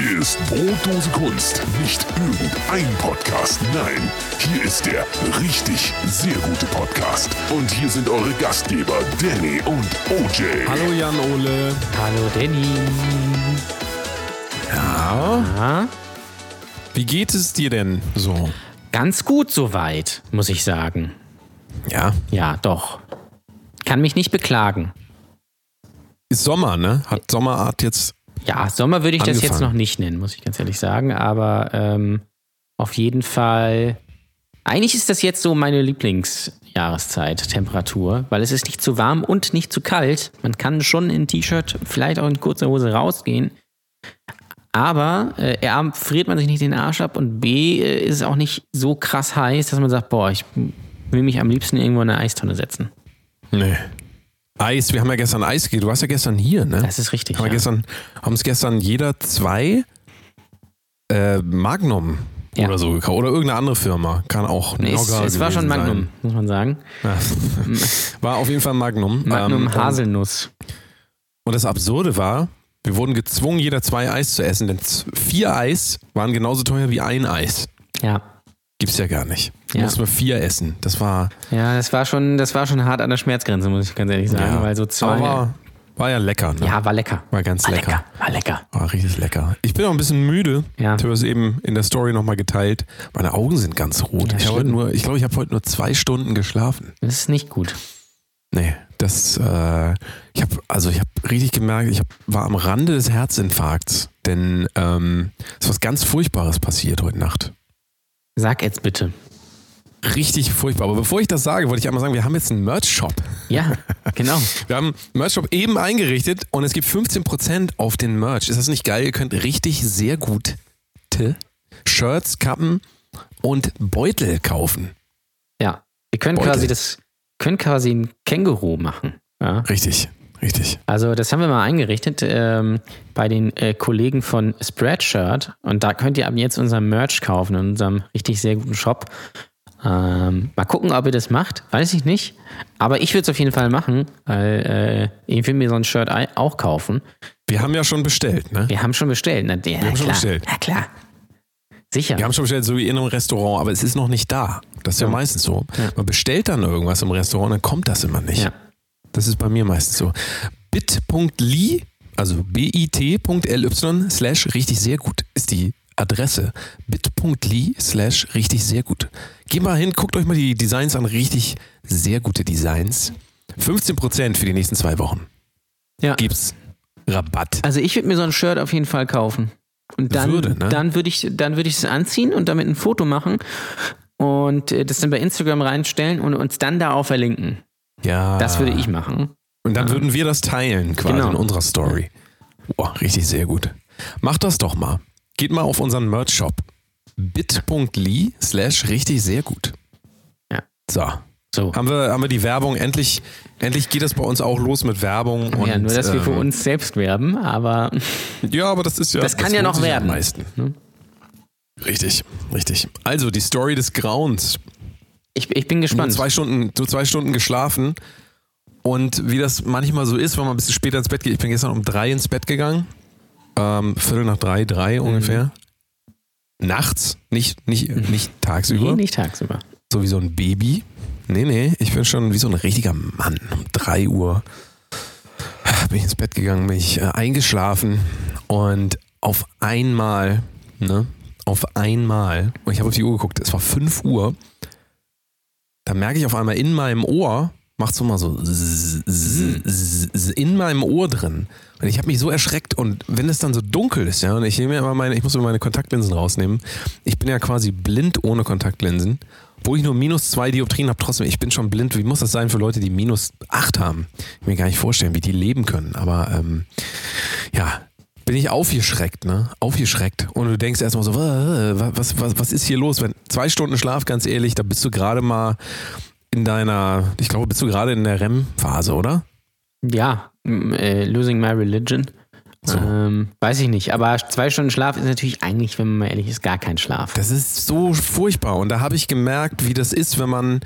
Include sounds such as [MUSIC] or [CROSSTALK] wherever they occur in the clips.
Hier ist Brotdose Kunst. Nicht irgendein Podcast. Nein, hier ist der richtig sehr gute Podcast. Und hier sind eure Gastgeber Danny und OJ. Hallo Jan Ole. Hallo Danny. Ja. Ja, Wie geht es dir denn so? ganz gut soweit, muss ich sagen. Ja. Ja, doch. Kann mich nicht beklagen. Ist Sommer, ne? Hat Sommerart jetzt. Ja, Sommer würde ich das jetzt Angefangen. noch nicht nennen, muss ich ganz ehrlich sagen. Aber ähm, auf jeden Fall. Eigentlich ist das jetzt so meine Lieblingsjahreszeit, Temperatur, weil es ist nicht zu warm und nicht zu kalt. Man kann schon in T-Shirt, vielleicht auch in kurzer Hose rausgehen. Aber äh, A, friert man sich nicht den Arsch ab und B, äh, ist es auch nicht so krass heiß, dass man sagt, boah, ich will mich am liebsten irgendwo in eine Eistonne setzen. Nee. Eis, wir haben ja gestern Eis gegeben. Du warst ja gestern hier, ne? Das ist richtig. haben wir Ja. gestern, haben uns gestern jeder zwei äh, Magnum Ja. oder so gekauft. Oder irgendeine andere Firma. Kann auch. Nee, es, es war schon Magnum, muss man sagen. Sein. Ja. [LAUGHS] War auf jeden Fall Magnum. Magnum Ähm, Haselnuss. Und das Absurde war, wir wurden gezwungen, jeder zwei Eis zu essen, denn vier Eis waren genauso teuer wie ein Eis. Ja. Gibt's ja gar nicht. Ja. Mussten wir vier essen. Das war, Ja, das war schon, das war schon hart an der Schmerzgrenze, muss ich ganz ehrlich sagen, ja, weil so zwei. Aber war, ja lecker. Ne? ja, war lecker. War ganz War lecker. lecker. War lecker. War richtig lecker. Ich bin auch ein bisschen müde. Ja. Ich habe es eben in der Story nochmal geteilt. Meine Augen sind ganz rot. Ja, ich, nur, ich glaube, ich habe heute nur zwei Stunden geschlafen. Das ist nicht gut. Nee, das, äh, ich habe, also ich habe richtig gemerkt, ich hab, war am Rande des Herzinfarkts, denn ähm, es ist was ganz Furchtbares passiert heute Nacht. Sag jetzt bitte. Richtig furchtbar. Aber bevor ich das sage, wollte ich einmal sagen, wir haben jetzt einen Merch-Shop. Ja, genau. [LAUGHS] Wir haben einen Merch-Shop eben eingerichtet und es gibt 15% auf den Merch. Ist das nicht geil? Ihr könnt richtig sehr gute Shirts, Kappen und Beutel kaufen. Ja. Wir können Beutel. quasi das, können quasi ein Känguru machen. Ja. Richtig, richtig. Also das haben wir mal eingerichtet ähm, bei den äh, Kollegen von Spreadshirt und da könnt ihr ab jetzt unser Merch kaufen in unserem richtig sehr guten Shop. Ähm, mal gucken, ob ihr das macht, weiß ich nicht. Aber ich würde es auf jeden Fall machen, weil äh, ich will mir so ein Shirt auch kaufen. Wir haben ja schon bestellt, ne? Wir haben schon bestellt. Na, ja, haben schon klar. bestellt. Ja klar. Sicher. Wir haben schon bestellt, so wie in einem Restaurant, aber es ist noch nicht da. Das ist ja, Ja. meistens so. Ja. Man bestellt dann irgendwas im Restaurant, dann kommt das immer nicht. Ja. Das ist bei mir meistens so. bit.ly, also bit.ly slash richtig sehr gut ist die Adresse. bit.ly slash richtig sehr gut. Geht mal hin, guckt euch mal die Designs an. Richtig sehr gute Designs. 15% für die nächsten zwei Wochen. Ja. Gibt's Rabatt. Also ich würde mir so ein Shirt auf jeden Fall kaufen. Und dann Würde, ne? dann würde ich dann würde ich es anziehen und damit ein Foto machen und äh, das dann bei Instagram reinstellen und uns dann darauf verlinken. Ja. Das würde ich machen. Und dann würden wir das teilen, quasi Genau. in unserer Story. Boah, richtig sehr gut. Macht das doch mal. Geht mal auf unseren Merch-Shop. bit.ly slash richtig sehr gut. Ja. So. So. Haben wir, haben wir die Werbung, endlich, endlich geht es bei uns auch los mit Werbung. Und, ja, nur dass wir für ähm, uns selbst werben, aber [LAUGHS] Ja, aber das ist ja. Das kann ja lohnt noch werden. Am meisten. Ne? Richtig, richtig. Also die Story des Grauens. Ich, ich bin Nur gespannt. zwei Stunden, nur zwei Stunden geschlafen. Und wie das manchmal so ist, wenn man ein bisschen später ins Bett geht. Ich bin gestern um drei ins Bett gegangen. Ähm, Viertel nach drei, drei ungefähr. Nachts, nicht, nicht, nicht tagsüber. Nee, nicht tagsüber. So wie so ein Baby. Nee, nee, ich bin schon wie so ein richtiger Mann. Um drei Uhr bin ich ins Bett gegangen, bin ich äh, eingeschlafen und auf einmal, ne, auf einmal, und ich habe auf die Uhr geguckt, es war 5 Uhr, da merke ich auf einmal in meinem Ohr, macht so mal so in meinem Ohr drin. Und ich habe mich so erschreckt und wenn es dann so dunkel ist, ja, und ich nehme ja immer meine, ich muss immer meine Kontaktlinsen rausnehmen. Ich bin ja quasi blind ohne Kontaktlinsen. Wo ich nur minus zwei Dioptrien habe, trotzdem, ich bin schon blind. Wie muss das sein für Leute, die minus acht haben? Ich kann mir gar nicht vorstellen, wie die leben können. Aber ähm, ja, bin ich aufgeschreckt, ne? Aufgeschreckt. Und du denkst erstmal so, wa- was, was, was ist hier los? Wenn zwei Stunden Schlaf, ganz ehrlich, da bist du gerade mal in deiner, ich glaube, bist du gerade in der REM-Phase, oder? Ja, äh, Losing My Religion. So. Ähm, weiß ich nicht. Aber zwei Stunden Schlaf ist natürlich eigentlich, wenn man mal ehrlich ist, gar kein Schlaf. Das ist so furchtbar. Und da habe ich gemerkt, wie das ist, wenn man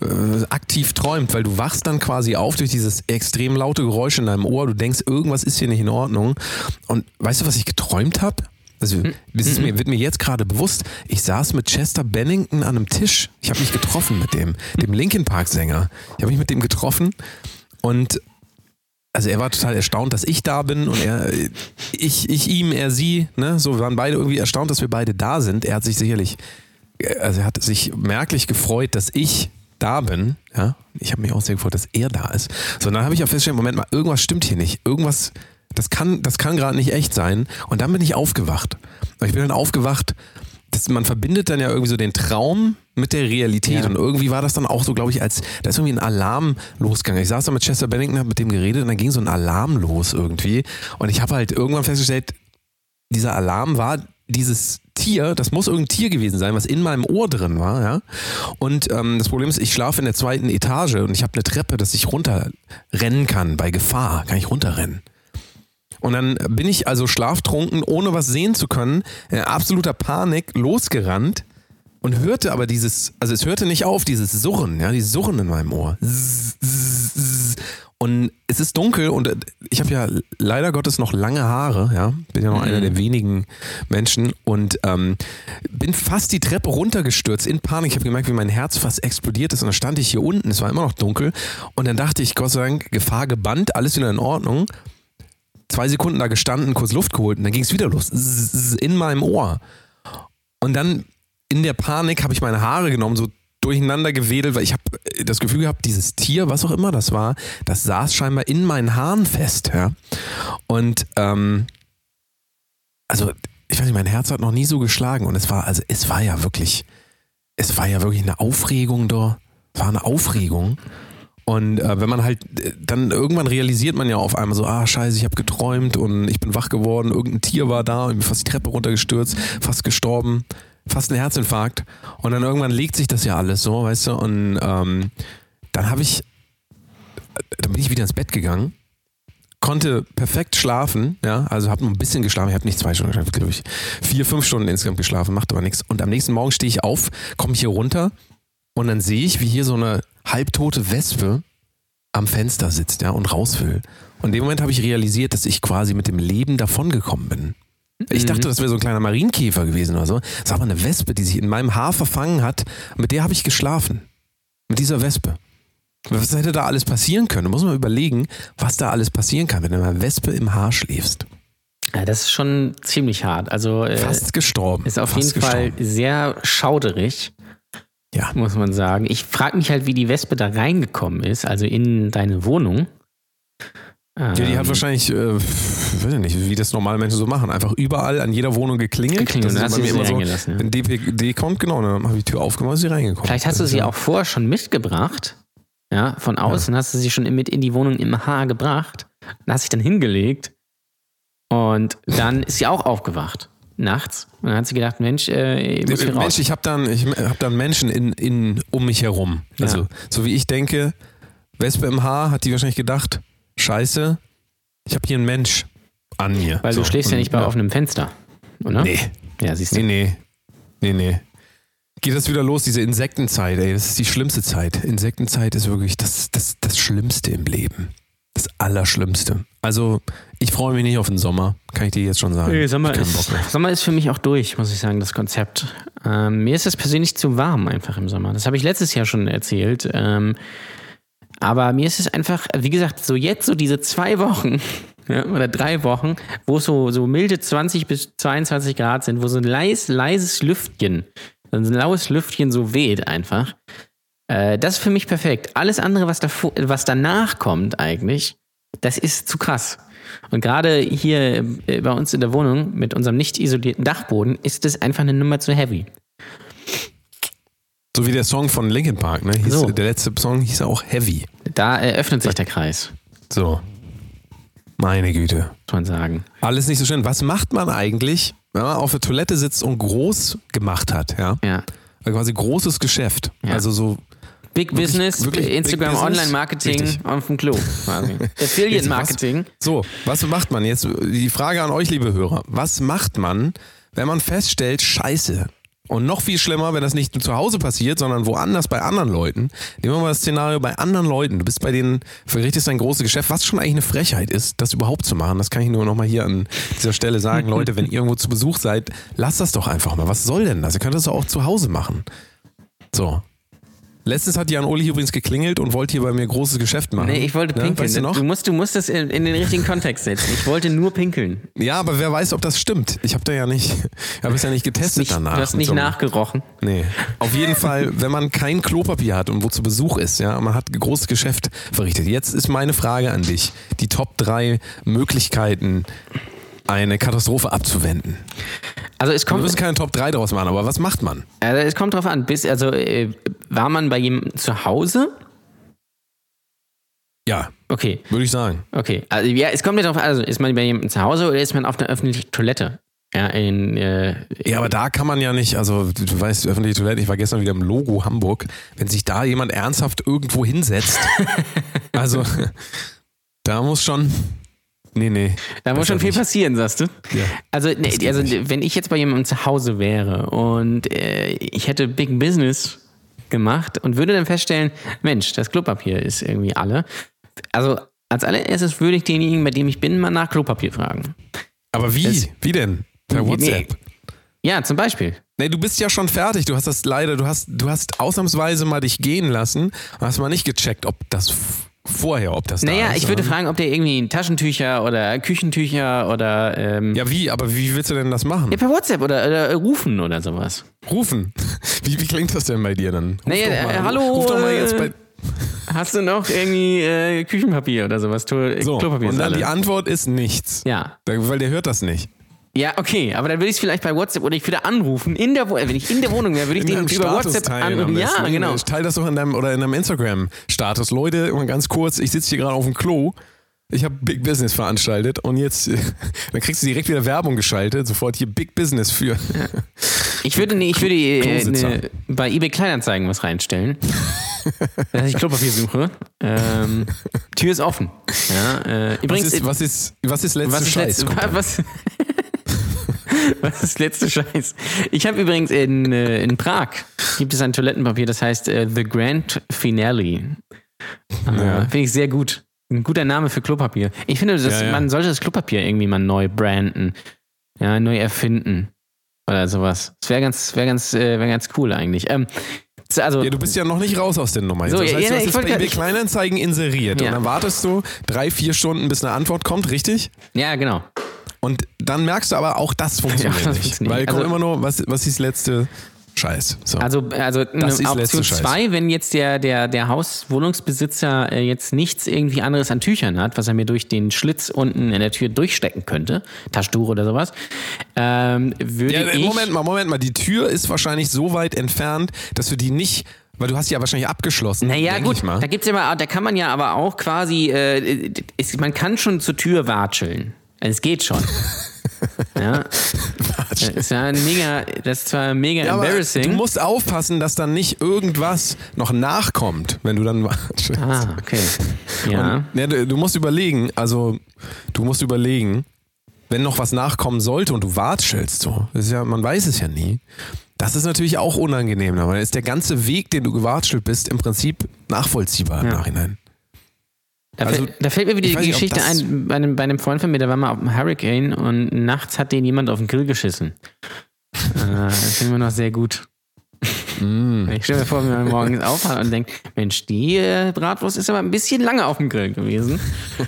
äh, aktiv träumt, weil du wachst dann quasi auf durch dieses extrem laute Geräusch in deinem Ohr. Du denkst, irgendwas ist hier nicht in Ordnung. Und weißt du, was ich geträumt habe? Also, das ist mir, wird mir jetzt gerade bewusst. Ich saß mit Chester Bennington an einem Tisch. Ich habe mich getroffen mit dem, dem Linkin Park Sänger. Ich habe mich mit dem getroffen und also er war total erstaunt, dass ich da bin und er, ich, ich ihm, er sie, ne, so wir waren beide irgendwie erstaunt, dass wir beide da sind. Er hat sich sicherlich, also er hat sich merklich gefreut, dass ich da bin, ja. Ich habe mich auch sehr gefreut, dass er da ist. So, dann habe ich auch festgestellt, Moment mal, irgendwas stimmt hier nicht. Irgendwas, das kann, das kann gerade nicht echt sein. Und dann bin ich aufgewacht. Ich bin dann aufgewacht, das, man verbindet dann ja irgendwie so den Traum mit der Realität. Ja. Und irgendwie war das dann auch so, glaube ich, als da ist irgendwie ein Alarm losgegangen. Ich saß da mit Chester Bennington, habe mit dem geredet und dann ging so ein Alarm los irgendwie. Und ich habe halt irgendwann festgestellt, dieser Alarm war dieses Tier, das muss irgendein Tier gewesen sein, was in meinem Ohr drin war, ja. Und ähm, das Problem ist, ich schlafe in der zweiten Etage und ich habe eine Treppe, dass ich runterrennen kann. Bei Gefahr kann ich runterrennen. Und dann bin ich also schlaftrunken, ohne was sehen zu können, in absoluter Panik losgerannt und hörte aber dieses, also es hörte nicht auf, dieses Surren, ja, dieses Surren in meinem Ohr. Zzz, zzz. Und es ist dunkel und ich habe ja leider Gottes noch lange Haare, ja, bin ja noch einer der wenigen Menschen und ähm, bin fast die Treppe runtergestürzt in Panik. Ich habe gemerkt, wie mein Herz fast explodiert ist und dann stand ich hier unten, es war immer noch dunkel und dann dachte ich, Gott sei Dank, Gefahr gebannt, alles wieder in Ordnung zwei Sekunden da gestanden, kurz Luft geholt und dann ging es wieder los. In meinem Ohr. Und dann in der Panik habe ich meine Haare genommen, so durcheinander gewedelt, weil ich habe das Gefühl gehabt, dieses Tier, was auch immer das war, das saß scheinbar in meinen Haaren fest. Ja? Und ähm, also, ich weiß nicht, mein Herz hat noch nie so geschlagen und es war, also es war ja wirklich, es war ja wirklich eine Aufregung da. Es war eine Aufregung. Und äh, wenn man halt, äh, dann irgendwann realisiert man ja auf einmal so, ah scheiße, ich habe geträumt und ich bin wach geworden, irgendein Tier war da und ich bin fast die Treppe runtergestürzt, fast gestorben, fast ein Herzinfarkt. Und dann irgendwann legt sich das ja alles so, weißt du, und ähm, dann habe ich, dann bin ich wieder ins Bett gegangen, konnte perfekt schlafen, ja, also habe nur ein bisschen geschlafen, ich habe nicht zwei Stunden geschlafen, glaube ich, vier, fünf Stunden insgesamt geschlafen, macht aber nichts. Und am nächsten Morgen stehe ich auf, komme hier runter und dann sehe ich, wie hier so eine halbtote Wespe am Fenster sitzt, ja, und raus will. Und in dem Moment habe ich realisiert, dass ich quasi mit dem Leben davongekommen bin. Ich dachte, das wäre so ein kleiner Marienkäfer gewesen oder so. Das war aber eine Wespe, die sich in meinem Haar verfangen hat. Mit der habe ich geschlafen. Mit dieser Wespe. Was hätte da alles passieren können? Da muss man überlegen, was da alles passieren kann, wenn du mit einer Wespe im Haar schläfst. Ja, das ist schon ziemlich hart. Also äh, Fast gestorben. ist auf Fast jeden Fall gestorben. sehr schauderig, Ja. muss man sagen. Ich frage mich halt, wie die Wespe da reingekommen ist, also in deine Wohnung. Ja, die hat Ähm, wahrscheinlich, äh, weiß ich nicht, wie das normale Menschen so machen, einfach überall an jeder Wohnung geklingelt. Geklingelt, dann hast du mir sie immer so, reingelassen, ja. wenn DPD kommt, genau, dann habe ich die Tür aufgemacht, ist sie reingekommen. Vielleicht hast du sie ja- auch vorher schon mitgebracht. Ja, von außen hast du sie schon mit in die Wohnung im Haar gebracht. Dann hast dich dann hingelegt. Und dann ist sie auch aufgewacht. Nachts. Und dann hat sie gedacht, Mensch, äh, ich muss hier raus. Mensch, ich habe dann, ich hab dann Menschen in, in, um mich herum. Also, Ja. so wie ich denke, Wespe im Haar, hat die wahrscheinlich gedacht, scheiße, ich habe hier einen Mensch an mir. Weil so. du schläfst ja Und- nicht bei offenem Fenster. Oder? Nee, Ja, siehst du. nee, nee, nee, nee. Geht das wieder los, diese Insektenzeit, ey, das ist die schlimmste Zeit. Insektenzeit ist wirklich das, das, das Schlimmste im Leben. Das Allerschlimmste. Also, ich freue mich nicht auf den Sommer, kann ich dir jetzt schon sagen. Nee, Sommer ist. Sommer ist für mich auch durch, muss ich sagen, das Konzept. Ähm, mir ist es persönlich zu warm einfach im Sommer. Das habe ich letztes Jahr schon erzählt. Ähm, aber mir ist es einfach, wie gesagt, so jetzt so diese zwei Wochen [LAUGHS] ja, oder drei Wochen, wo es so, so milde 20 bis 22 Grad sind, wo so ein leis, leises Lüftchen, so ein laues Lüftchen so weht einfach. Äh, das ist für mich perfekt. Alles andere, was, davor, was danach kommt eigentlich, das ist zu krass. Und gerade hier äh, bei uns in der Wohnung mit unserem nicht isolierten Dachboden ist es einfach eine Nummer zu heavy. So wie der Song von Linkin Park, ne? Hieß, So. Der letzte Song hieß auch Heavy. Da eröffnet sich der Kreis, So. Meine Güte. muss man sagen. Alles nicht so schön. Was macht man eigentlich, wenn man auf der Toilette sitzt und groß gemacht hat, ja? Ja. Also quasi großes Geschäft. Ja. Also so Big Wirklich- Business, wirklich Big Instagram, Business? Online-Marketing Richtig. auf dem Klo. quasi. [LAUGHS] Affiliate-Marketing. So, was macht man jetzt? Die Frage an euch, liebe Hörer. Was macht man, wenn man feststellt, scheiße, Und noch viel schlimmer, wenn das nicht zu Hause passiert, sondern woanders bei anderen Leuten. Nehmen wir mal das Szenario bei anderen Leuten. Du bist bei denen, verrichtest ein großes Geschäft, was schon eigentlich eine Frechheit ist, das überhaupt zu machen. Das kann ich nur nochmal hier an dieser Stelle sagen. [LAUGHS] Leute, wenn ihr irgendwo zu Besuch seid, lasst das doch einfach mal. Was soll denn das? Ihr könnt das doch auch zu Hause machen. So. Letztens hat Jan Uli übrigens geklingelt und wollte hier bei mir großes Geschäft machen. Nee, ich wollte Ja, pinkeln. weißt du noch? du, musst, du musst das in, in den richtigen Kontext setzen. Ich wollte nur pinkeln. Ja, aber wer weiß, ob das stimmt. Ich habe da ja nicht, ich habe es ja nicht getestet Nicht, danach. du hast nicht so nachgerochen. Nee. Auf jeden Fall, wenn man kein Klopapier hat und wo zu Besuch ist, ja, man hat großes Geschäft verrichtet. Jetzt ist meine Frage an dich. Die Top 3 Möglichkeiten, eine Katastrophe abzuwenden. Also es Wir kommt, müssen keine Top 3 draus machen, aber was macht man? also es kommt drauf an. Bis, also äh, war man bei jemandem zu Hause? Ja, Okay, würde ich sagen. okay. Also ja, es kommt nicht drauf an. Also ist man bei jemandem zu Hause oder ist man auf einer öffentlichen Toilette? Ja, in, äh, Ja, aber da kann man ja nicht, also du weißt, öffentliche Toilette, ich war gestern wieder im Logo Hamburg, wenn sich da jemand ernsthaft irgendwo hinsetzt, [LAUGHS] also da muss schon, nee, nee. Da muss schon viel nicht. passieren, sagst du? Ja. Also, nee, also nicht. wenn ich jetzt bei jemandem zu Hause wäre und äh, ich hätte Big Business gemacht und würde dann feststellen, Mensch, das Klopapier ist irgendwie alle. Also als allererstes würde ich denjenigen, bei dem ich bin, mal nach Klopapier fragen. Aber wie? Das- wie denn? Per Nee. WhatsApp? Ja, zum Beispiel. Nee, du bist ja schon fertig. Du hast das leider, du hast, du hast ausnahmsweise mal dich gehen lassen und hast mal nicht gecheckt, ob das vorher, ob das da Naja, ist. ich würde oder? fragen, ob der irgendwie Taschentücher oder Küchentücher oder ähm, ja. Ja, wie? Aber wie willst du denn das machen? per WhatsApp oder, oder rufen oder sowas. Rufen. [LAUGHS] Wie, wie klingt das denn bei dir dann? Ruf Naja, äh, hallo, Ruf doch mal jetzt äh, bei. Hast du noch irgendwie äh, Küchenpapier oder sowas? To So, Klopapier und dann alle. die Antwort ist nichts. Ja. Da- Weil der hört das nicht. Ja, okay, aber dann würde ich es vielleicht bei WhatsApp oder ich würde anrufen. In der Wo wenn ich in der Wohnung wäre, würde ich den über Status WhatsApp anrufen. Ja, genau. Teil das doch in deinem oder in deinem Instagram-Status. Leute, mal ganz kurz, ich sitze hier gerade auf dem Klo. Ich habe Big Business veranstaltet und jetzt, [LAUGHS] dann kriegst du direkt wieder Werbung geschaltet. Sofort hier Big Business für. Ich würde, nee, ich würde äh, [LAUGHS] ne, bei eBay Kleinanzeigen was reinstellen. dass [LAUGHS] ich Klopapier suche. Ähm, Tür ist offen. Ja, äh, Was übrigens, ist, was ist, was ist letzte was ist, Scheiß? letzte, was, [LAUGHS] was ist letzte Scheiß? Ich habe übrigens in, äh, in Prag gibt es ein Toilettenpapier, das heißt äh, The Grand Finale. Äh, Ja. Finde ich sehr gut. Ein guter Name für Klopapier. Ich finde, dass Ja, ja. man sollte das Klopapier irgendwie mal neu branden. Ja, neu erfinden. Oder sowas. Das wäre ganz, wäre ganz, äh, wäre ganz cool eigentlich. Ähm, also, Ja, du bist ja noch nicht raus aus der Nummer. So, das heißt, ja, du hast jetzt bei eBay Kleinanzeigen inseriert Ja. und dann wartest du drei, vier Stunden, bis eine Antwort kommt, richtig? ja, genau. Und dann merkst du aber, auch das funktioniert Ja, das nicht. funktioniert. Weil kommt Also- immer nur, was, was ist das letzte Scheiß? So. Also, also Das ist Option letzte Scheiß. 2, wenn jetzt der, der, der Hauswohnungsbesitzer äh, jetzt nichts irgendwie anderes an Tüchern hat, was er mir durch den Schlitz unten in der Tür durchstecken könnte, Taschentuch oder sowas, ähm, würde ja, ich. Moment mal, Moment mal. Die Tür ist wahrscheinlich so weit entfernt, dass du die nicht, weil du hast die ja wahrscheinlich abgeschlossen. Naja, gut, da gibt's ja mal, da kann man ja aber auch quasi, äh, ist, man kann schon zur Tür watscheln. Also es geht schon. [LAUGHS] ja. Das ein mega, das zwar mega Ja, aber embarrassing. du musst aufpassen, dass dann nicht irgendwas noch nachkommt, wenn du dann watschelst. ah, okay. Ja. Ja, du, du musst überlegen, also du musst überlegen, wenn noch was nachkommen sollte und du watschelst so, das ist ja, man weiß es ja nie. Das ist natürlich auch unangenehm, weil dann ist der ganze Weg, den du gewatschelt bist, im Prinzip nachvollziehbar im Ja. Nachhinein. Da, Also, fällt, da fällt mir wieder die nicht, Geschichte das- ein, bei einem, bei einem Freund von mir, der war mal auf dem Hurricane und nachts hat den jemand auf den Grill geschissen. [LAUGHS] äh, das finden wir noch sehr gut. Mm. Ich stelle mir vor, wie man morgens aufwacht und denkt, Mensch, die äh, Bratwurst ist aber ein bisschen lange auf dem Grill gewesen.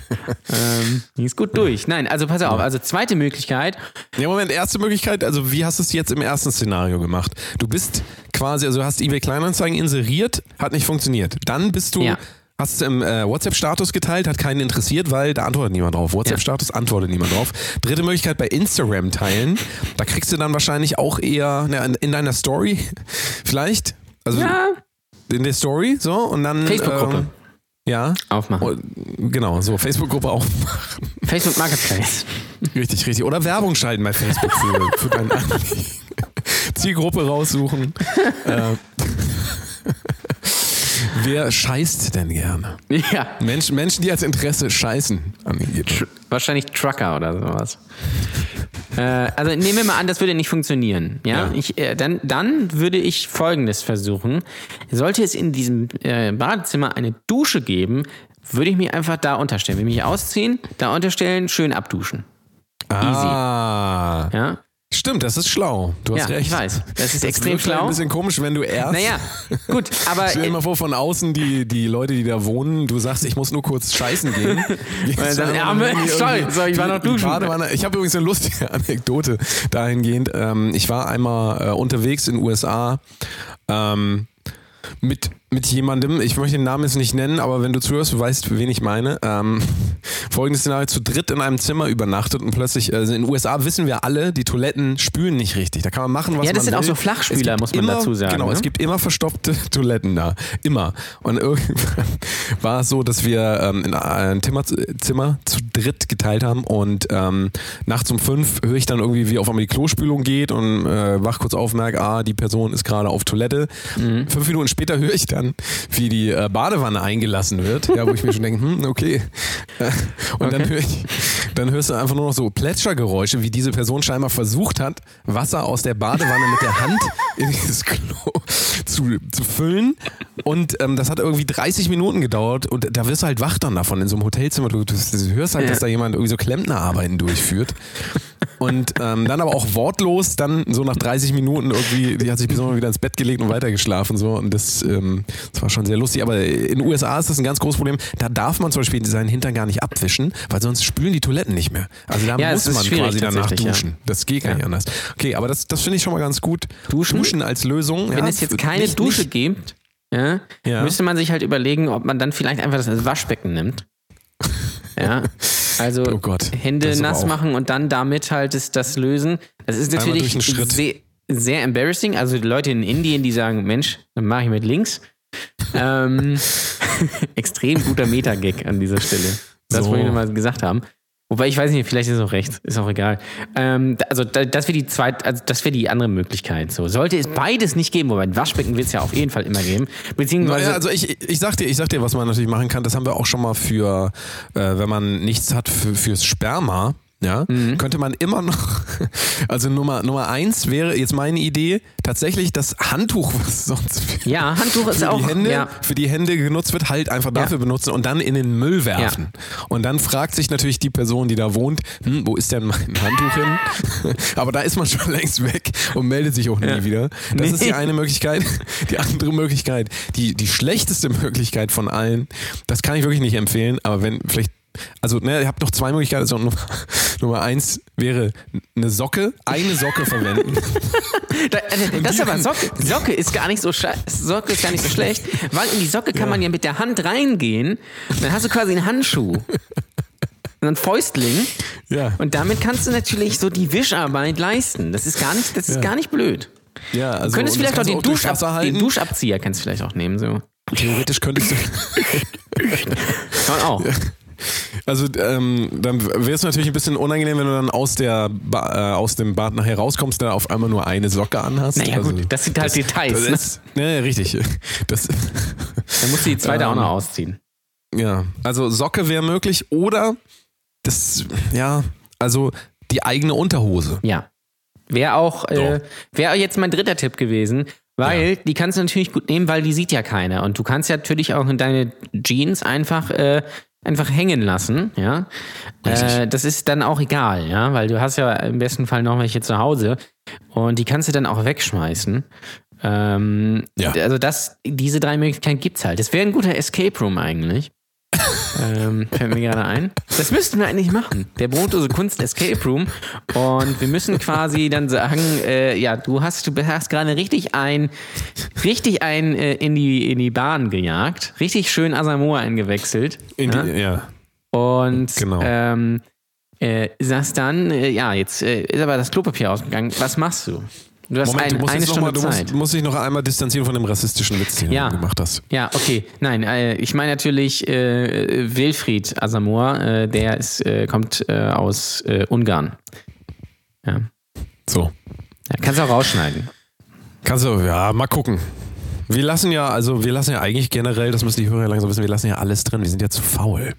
[LAUGHS] ähm, die ist gut durch. Nein, also pass auf, also zweite Möglichkeit, Ja, Moment, erste Möglichkeit, also wie hast du es jetzt im ersten Szenario gemacht? Du bist quasi, also hast eBay Kleinanzeigen inseriert, hat nicht funktioniert. Dann bist du, Ja. Hast es im äh, WhatsApp-Status geteilt, hat keinen interessiert, weil da antwortet niemand drauf. WhatsApp-Status antwortet niemand drauf. Dritte Möglichkeit bei Instagram teilen. Da kriegst du dann wahrscheinlich auch eher na, in, in deiner Story [LAUGHS] vielleicht. Also ja, in der Story, so und dann. Facebook-Gruppe. Ähm, ja. aufmachen. Oh, Genau, so Facebook-Gruppe [LAUGHS] aufmachen. Facebook Marketplace. Richtig, richtig. Oder Werbung schalten bei Facebook für, [LAUGHS] für dein Anliegen. Zielgruppe raussuchen. äh, wer scheißt denn gerne? Ja, Menschen, Menschen, die als Interesse scheißen an ihr. wahrscheinlich Trucker oder sowas. Äh, also nehmen wir mal an, das würde nicht funktionieren. Ja, Ja. Ich, äh, dann, dann würde ich Folgendes versuchen. Sollte es in diesem äh, Badezimmer eine Dusche geben, würde ich mich einfach da unterstellen. Will mich ausziehen, da unterstellen, schön abduschen. Ah, Ja, stimmt, das ist schlau. Du hast ja recht. ich weiß. Das ist Das extrem schlau. Ein bisschen komisch, wenn du erst. Naja, gut, aber [LAUGHS] Stell dir mal vor, von außen die, die Leute, die da wohnen, du sagst, ich muss nur kurz scheißen gehen. [LAUGHS] Dann ja, sorry, sorry, ich war noch duschen. Badewanne. Ich habe übrigens eine lustige [LAUGHS] Anekdote dahingehend. Ähm, ich war einmal äh, unterwegs in den USA ähm, mit, mit jemandem, ich möchte den Namen jetzt nicht nennen, aber wenn du zuhörst, du weißt, wen ich meine. Ähm, [LAUGHS] folgendes Szenario, zu dritt in einem Zimmer übernachtet und plötzlich, also in den USA wissen wir alle, die Toiletten spülen nicht richtig. Da kann man machen, was Ja, das man sind auch will. so Flachspüler, muss man immer, dazu sagen, Genau, ne? es gibt immer verstopfte [LAUGHS] Toiletten da. Immer. Und irgendwann [LAUGHS] war es so, dass wir ähm, in ein Zimmer, Zimmer zu dritt geteilt haben und ähm, nachts um fünf höre ich dann irgendwie, wie auf einmal die Klospülung geht und äh, wach kurz auf, merke, ah, die Person ist gerade auf Toilette. Mhm. Fünf Minuten später höre ich dann, wie die äh, Badewanne eingelassen wird, ja, wo ich mir schon denke, hm, okay. [LAUGHS] Und dann, Okay. höre ich, dann hörst du einfach nur noch so Plätschergeräusche, wie diese Person scheinbar versucht hat, Wasser aus der Badewanne mit der Hand in dieses Klo zu, zu füllen. Und ähm, das hat irgendwie 30 Minuten gedauert und da wirst du halt wach dann davon in so einem Hotelzimmer. Du, du, du hörst halt, Ja. dass da jemand irgendwie so Klempnerarbeiten durchführt. Und ähm, dann aber auch wortlos, dann so nach 30 Minuten irgendwie, die hat sich besonders wieder ins Bett gelegt und weitergeschlafen. So. Und das, ähm, das war schon sehr lustig. Aber in den USA ist das ein ganz großes Problem. Da darf man zum Beispiel seinen Hintern gar nicht abwischen, weil sonst spülen die Toiletten nicht mehr. Also da Ja, muss man quasi danach tatsächlich, ja. duschen. Das geht gar nicht anders. Okay, aber das, das finde ich schon mal ganz gut. Duschen? Duschen als Lösung. wenn es jetzt keine nicht, Dusche Nicht, gibt, müsste man sich halt überlegen, ob man dann vielleicht einfach das Waschbecken nimmt. Ja, [LAUGHS] also Oh Gott, Hände nass machen und dann damit halt das, das lösen. Das ist natürlich sehr, sehr embarrassing. Also die Leute in Indien, die sagen, Mensch, dann mache ich mit links. Ähm, [LAUGHS] extrem guter Meta-Gag an dieser Stelle. Das So. wollte ich nochmal gesagt haben. Wobei ich weiß nicht, vielleicht ist es auch rechts, ist auch egal. Ähm, also da, das wäre die zweit, also das wäre die andere Möglichkeit. So sollte es beides nicht geben, wobei ein Waschbecken wird es ja auf jeden Fall immer geben. Beziehungsweise Naja, also ich, ich sag dir, ich sag dir, was man natürlich machen kann. Das haben wir auch schon mal für, äh, wenn man nichts hat für, fürs Sperma. Ja, Mhm. könnte man immer noch, [LAUGHS] also Nummer, Nummer eins wäre jetzt meine Idee, tatsächlich das Handtuch, was sonst für, ja, Handtuch ist auch die Hände, ja. für die Hände genutzt wird, halt einfach dafür benutzen und dann in den Müll werfen. Und dann fragt sich natürlich die Person, die da wohnt, hm, wo ist denn mein Handtuch hin? [LAUGHS] Aber da ist man schon längst weg und meldet sich auch nie wieder. Das ist die Nee. eine Möglichkeit. [LAUGHS] Die andere Möglichkeit, die, die schlechteste Möglichkeit von allen, das kann ich wirklich nicht empfehlen, aber wenn vielleicht also, ne, ihr habt noch zwei Möglichkeiten. Also, Nummer, [LAUGHS] Nummer eins wäre eine Socke, eine Socke verwenden. [LAUGHS] Äh, das ist aber Socke. Socke ist gar nicht so Socke ist gar nicht so schlecht, weil in die Socke kann man ja mit der Hand reingehen. Und dann hast du quasi einen Handschuh. Und einen Fäustling. Ja. Und damit kannst du natürlich so die Wischarbeit leisten. Das ist gar nicht, das ist Ja. gar nicht blöd. ja, also, Du könntest vielleicht auch den, Duschab den. Duschabzieher kannst du vielleicht auch nehmen. So. Theoretisch könntest du. [LAUGHS] Kann man auch. Also ähm, dann wäre es natürlich ein bisschen unangenehm, wenn du dann aus, der ba äh, aus dem Bad nachher rauskommst, dann auf einmal nur eine Socke anhast. Naja, also, gut, das sind halt Details, Das ne? ist, ne, richtig. Das, Dann musst du die zweite auch Ähm, noch ausziehen. ja, also Socke wäre möglich oder das, ja, also die eigene Unterhose. Ja. Wäre auch, äh, wäre jetzt mein dritter Tipp gewesen, weil die kannst du natürlich gut nehmen, weil die sieht ja keiner. Und du kannst ja natürlich auch in deine Jeans einfach, äh, einfach hängen lassen, ja. Äh, das ist dann auch egal, ja, weil du hast ja im besten Fall noch welche zu Hause und die kannst du dann auch wegschmeißen. Ähm, Ja. Also das, diese drei Möglichkeiten gibt's halt. Das wäre ein guter Escape Room eigentlich. Ähm, fällt mir gerade ein. Das müssten wir eigentlich machen. Der brotlose Kunst Escape Room. Und wir müssen quasi dann sagen, äh, ja, du hast, du hast gerade richtig ein, richtig ein äh, in die in die Bahn gejagt, richtig schön Asamoah eingewechselt. In ja? die, ja. Und Genau. ähm, äh, sagst dann, äh, ja, jetzt äh, ist aber das Klopapier ausgegangen. Was machst du? Du hast Moment, ein, du musst, eine noch mal, Stunde du Zeit. musst, musst dich noch einmal distanzieren von dem rassistischen Witz, den Ja. du gemacht hast. Ja, okay. Nein, äh, ich meine natürlich äh, Wilfried Asamoah, äh, der ist, äh, kommt äh, aus äh, Ungarn. Ja. So. ja. Kannst du auch rausschneiden. Kannst du, ja, mal gucken. Wir lassen ja, also wir lassen ja eigentlich generell, das müssen die Hörer ja langsam wissen, wir lassen ja alles drin. Wir sind ja zu faul.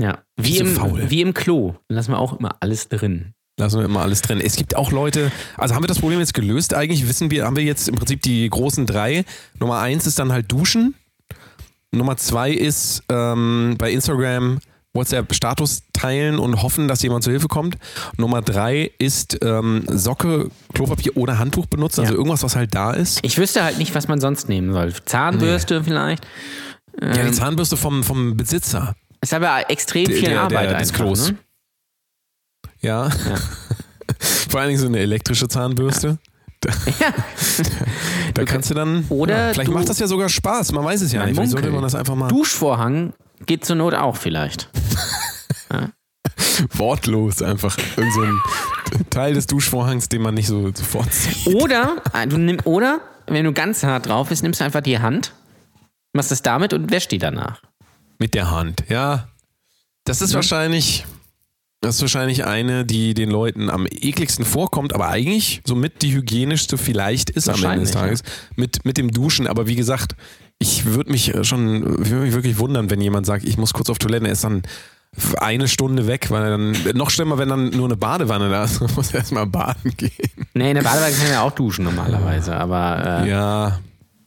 Ja. Wie im, faul? wie im Klo. Dann lassen wir auch immer alles drin. Lassen wir immer alles drin. Es gibt auch Leute, also haben wir das Problem jetzt gelöst eigentlich? Wissen wir, haben wir jetzt im Prinzip die großen drei. Nummer eins ist dann halt Duschen. Nummer zwei ist ähm, bei Instagram WhatsApp Status teilen und hoffen, dass jemand zur Hilfe kommt. Nummer drei ist ähm, Socke, Klopapier oder Handtuch benutzen, also Ja. irgendwas, was halt da ist. Ich wüsste halt nicht, was man sonst nehmen soll. Zahnbürste vielleicht. Ja, die Zahnbürste vom, vom Besitzer. Ist aber extrem Der- viel der- Arbeit der- des einfach. Klos. Ne? Ja. [LAUGHS] Vor allen Dingen so eine elektrische Zahnbürste. Ja. [LAUGHS] [LAUGHS] Da kannst du dann. Oder ja, vielleicht du- macht das ja sogar Spaß. Man weiß es ja nicht. Vielleicht sollte man das einfach mal Duschvorhang geht zur Not auch vielleicht. wortlos einfach. Irgend so ein Teil des Duschvorhangs, den man nicht so sofort sieht. Oder, äh, du nimm, oder, wenn du ganz hart drauf bist, nimmst du einfach die Hand, machst es damit und wäschst die danach. Mit der Hand, ja. Das ist wahrscheinlich. Das ist wahrscheinlich eine, die den Leuten am ekligsten vorkommt, aber eigentlich somit die hygienischste vielleicht ist am Ende des Tages. Mit, mit dem Duschen. Aber wie gesagt, ich würde mich äh, schon, ich würde mich wirklich wundern, wenn jemand sagt, ich muss kurz auf Toilette, er ist dann eine Stunde weg, weil er dann, noch schlimmer, wenn dann nur eine Badewanne da ist, [LAUGHS] muss erstmal baden gehen. Nee, in der Badewanne kann man ja auch duschen normalerweise, aber, äh, Ja,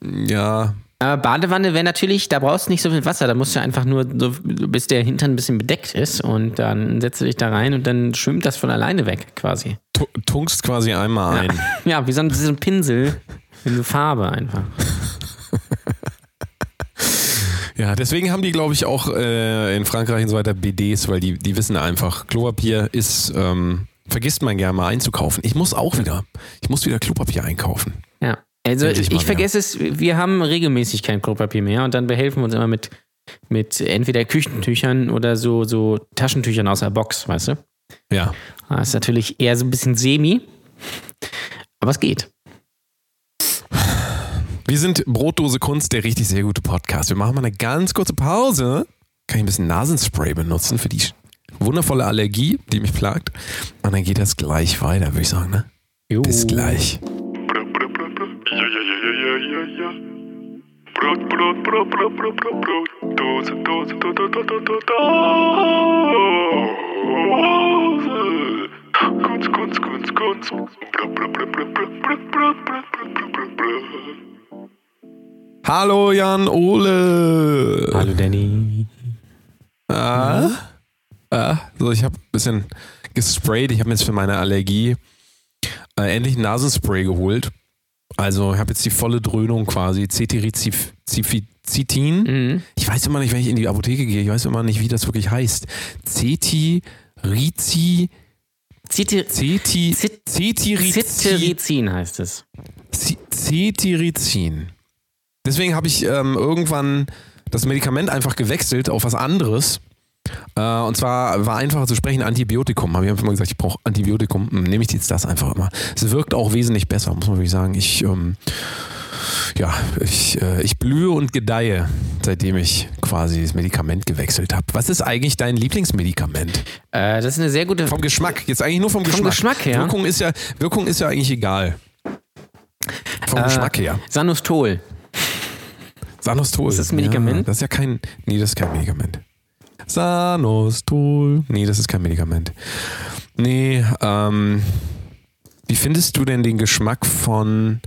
ja, aber Badewanne wäre natürlich, da brauchst du nicht so viel Wasser, da musst du einfach nur, so, bis der Hintern ein bisschen bedeckt ist und dann setzt du dich da rein und dann schwimmt das von alleine weg quasi. tu- tunkst quasi einmal ein. [LAUGHS] Ja, wie so ein, so ein Pinsel in Farbe einfach. [LAUGHS] Ja, deswegen haben die, glaube ich, auch äh, in Frankreich und so weiter BDs, weil die, die wissen einfach, Klopapier ist, ähm, vergisst man gerne mal einzukaufen. Ich muss auch wieder, ich muss wieder Klopapier einkaufen. Also Endlich ich, mal vergesse es, wir haben regelmäßig kein Klopapier mehr und dann behelfen wir uns immer mit, mit entweder Küchentüchern oder so, so Taschentüchern aus der Box, weißt du? Ja. Das ist natürlich eher so ein bisschen semi, aber es geht. Wir sind Brotdose Kunst, der richtig sehr gute Podcast. Wir machen mal eine ganz kurze Pause. Kann ich ein bisschen Nasenspray benutzen für die wundervolle Allergie, die mich plagt. Und dann geht das gleich weiter, würde ich sagen, ne? Jo. Bis gleich. Brot, Brot, Brot, Brot, Brot, Brot, Brot. Dose, Dose, Dose, Dose, Dose. Kunst, Kunst, Kunst, Kunst. Brot, Brot, Brot, Brot, Brot, Brot, Brot, Brot, Brot, Brot, Brot. Hallo Jan Ole. Hallo Danny. Ah, ah, so, ich habe ein bisschen gesprayt. Ich habe mir jetzt für meine Allergie äh, endlich ein Nasenspray geholt. Also ich habe jetzt die volle Dröhnung quasi. Cetirizin. Mhm. Ich weiß immer nicht, wenn ich in die Apotheke gehe, ich weiß immer nicht, wie das wirklich heißt. Cetirizin. Ceti, Cetirizin. Cetirizin heißt es. Cetirizin. Deswegen habe ich ähm, irgendwann das Medikament einfach gewechselt auf was anderes. Äh, und zwar war einfacher zu sprechen, Antibiotikum. Habe ich einfach mal gesagt, ich brauche Antibiotikum. Hm, Nehme ich jetzt das einfach immer. Es wirkt auch wesentlich besser, muss man wirklich sagen. Ich, ähm, ja, ich, äh, ich blühe und gedeihe, seitdem ich quasi das Medikament gewechselt habe. Was ist eigentlich dein Lieblingsmedikament? Äh, das ist eine sehr gute. Vom Geschmack. Jetzt eigentlich nur vom Geschmack. Geschmack her? Wirkung ist ja, Wirkung ist ja eigentlich egal. Vom Äh, Geschmack her. Sanostol. Sanostol. Ist das ein Medikament? Ja, das ist ja kein. Nee, das ist kein Medikament. Sanostol. Nee, das ist kein Medikament. Nee, ähm. Wie findest du denn den Geschmack von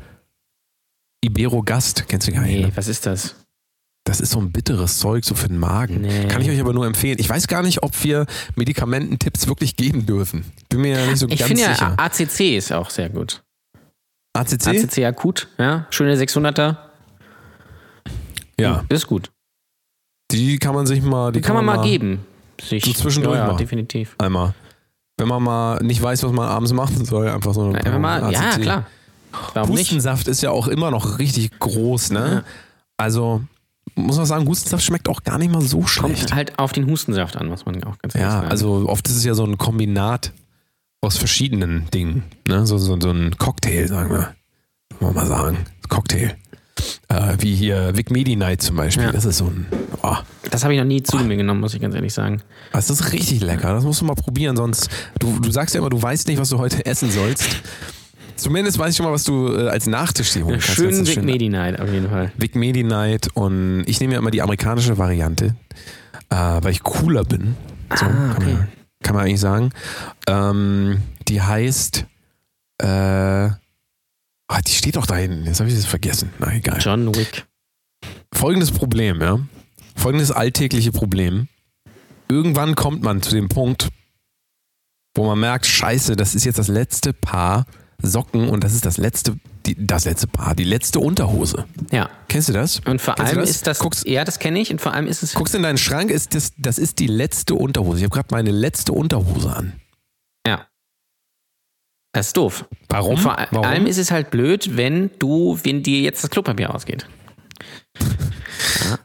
Iberogast? Kennst du gar nicht? Nee, Ne? was ist das? Das ist so ein bitteres Zeug, so für den Magen. Nee. Kann ich euch aber nur empfehlen. Ich weiß gar nicht, ob wir Medikamententipps wirklich geben dürfen. Bin mir ja nicht so Ich ganz finde ja, sicher. ACC ist auch sehr gut. ACC? ACC akut, ja. Schöne 600er. Ja, Ist gut. Die kann man sich mal. Die Die kann man mal geben. Sich. So zwischendurch ja, ja, mal. definitiv. Einmal. Wenn man mal nicht weiß, was man abends machen soll, einfach so eine Einfach mal, ja, klar. Warum nicht? Hustensaft ist ja auch immer noch richtig groß, ne? Also, muss man sagen, Hustensaft schmeckt auch gar nicht mal so schlecht. Kommt halt auf den Hustensaft an, muss man auch ganz ehrlich ja, sagen. also oft ist es ja so ein Kombinat aus verschiedenen Dingen, ne? So, so, so ein Cocktail, sagen wir. Wollen wir mal sagen. Cocktail. Äh, wie hier Vic Medi Night zum Beispiel. Ja. Das ist so ein. Oh, Das habe ich noch nie zu mir genommen, muss ich ganz ehrlich sagen. das ist richtig lecker. Das musst du mal probieren, sonst. Du, du sagst ja immer, du weißt nicht, was du heute essen sollst. Zumindest weiß ich schon mal, was du äh, als Nachtisch dir holen kannst. Schön ist Big Medi Night auf jeden Fall. Vic Medi Night und ich nehme ja immer die amerikanische Variante, äh, weil ich cooler bin. So, Ah, kann, okay. man, kann man eigentlich sagen. Ähm, die heißt, äh, ah, die steht doch da hinten. Jetzt habe ich das vergessen. Na egal. John Wick. Folgendes Problem, ja. Folgendes alltägliche Problem. Irgendwann kommt man zu dem Punkt, wo man merkt, scheiße, das ist jetzt das letzte Paar Socken und das ist das letzte, die, das letzte Paar, die letzte Unterhose. Ja. Kennst du das? Und vor Kennst allem ist das, Guckst, ja, das kenne ich, und vor allem ist es, guckst in deinen Schrank, ist das, das ist die letzte Unterhose. Ich habe gerade meine letzte Unterhose an. Das ist doof. Warum? Und vor Warum? allem ist es halt blöd, wenn du, wenn dir jetzt das Klopapier ausgeht.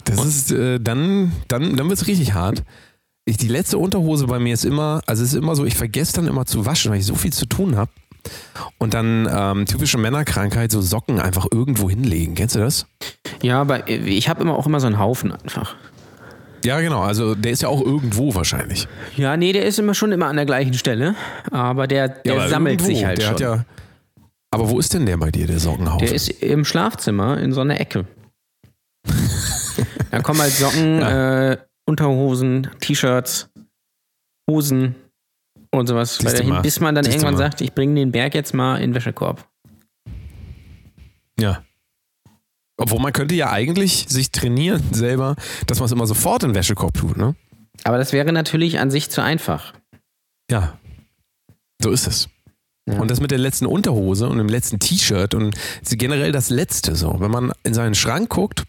Das ist, äh, dann, dann, dann wird es richtig hart. Ich, die letzte Unterhose bei mir ist immer, also es ist immer so, ich vergesse dann immer zu waschen, weil ich so viel zu tun habe. Und dann ähm, typische Männerkrankheit, so Socken einfach irgendwo hinlegen. Kennst du das? Ja, aber ich habe immer auch immer so einen Haufen einfach. Ja, genau. Also der ist ja auch irgendwo wahrscheinlich. Ja, nee, der ist immer schon immer an der gleichen Stelle, aber der, der aber sammelt irgendwo. sich halt der schon. Hat ja, aber wo ist denn der bei dir, der Sockenhaufen? Der ist im Schlafzimmer in so einer Ecke. da kommen halt Socken, [LAUGHS] äh, Unterhosen, T-Shirts, Hosen und sowas. Mal. bis man dann Siehst irgendwann sagt, ich bringe den Berg jetzt mal in den Wäschekorb. ja. Obwohl man könnte ja eigentlich sich trainieren selber, dass man es immer sofort in den Wäschekorb tut, ne? Aber das wäre natürlich an sich zu einfach. Ja. So ist es. Ja. Und das mit der letzten Unterhose und dem letzten T-Shirt und generell das letzte so. Wenn man in seinen Schrank guckt,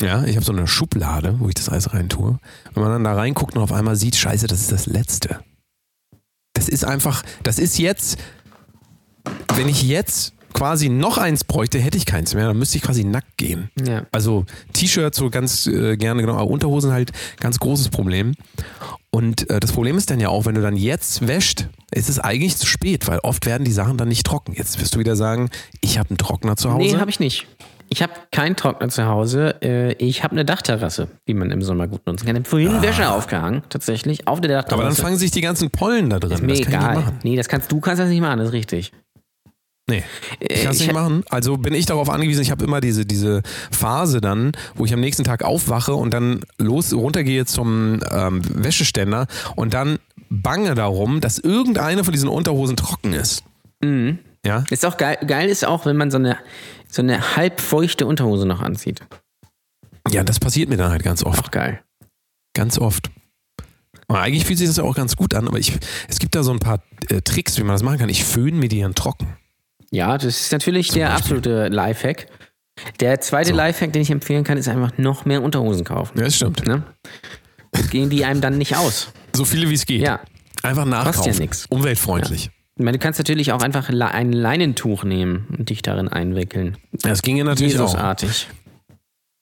ja, ich habe so eine Schublade, wo ich das Eis rein tue. Wenn man dann da reinguckt und auf einmal sieht, scheiße, das ist das letzte. Das ist einfach, das ist jetzt, wenn ich jetzt quasi noch eins bräuchte, hätte ich keins mehr, dann müsste ich quasi nackt gehen. Ja. Also T-Shirts so ganz äh, gerne, genau, aber Unterhosen halt ganz großes Problem. Und äh, das Problem ist dann ja auch, wenn du dann jetzt wäscht, ist es eigentlich zu spät, weil oft werden die Sachen dann nicht trocken. Jetzt wirst du wieder sagen, ich habe einen Trockner zu Hause. Nee, habe ich nicht. Ich habe keinen Trockner zu Hause. Äh, Ich habe eine Dachterrasse, die man im Sommer gut nutzen kann. Ich habe vorhin Wäsche aufgehangen, tatsächlich, auf der Dachterrasse. Ah. aber dann fangen sich die ganzen Pollen da drin. Mir das kann ich egal. nicht machen. Nee, das kannst du kannst das nicht machen, das ist richtig. Nee, ich kann es ich nicht machen. Also bin ich darauf angewiesen, ich habe immer diese, diese Phase dann, wo ich am nächsten Tag aufwache und dann los runtergehe zum ähm, Wäscheständer und dann bange darum, dass irgendeine von diesen Unterhosen trocken ist. Mhm. Ja? Ist auch geil, geil ist auch, wenn man so eine, so eine halbfeuchte Unterhose noch anzieht. Ja, das passiert mir dann halt ganz oft. Auch geil. Ganz oft. Und eigentlich fühlt sich das ja auch ganz gut an, aber ich, es gibt da so ein paar äh, Tricks, wie man das machen kann. Ich föhne mir die dann trocken. Ja, das ist natürlich der Beispiel. absolute Lifehack. Der zweite So. Lifehack, den ich empfehlen kann, ist einfach noch mehr Unterhosen kaufen. Ja, das stimmt. Ne? Gehen die einem dann nicht aus. So viele wie es geht. Ja. Einfach nachkaufen. ja nix. Umweltfreundlich. Ich meine, du kannst natürlich auch einfach ein Leinentuch nehmen und dich darin einwickeln. Das ginge natürlich auch. Jesusartig.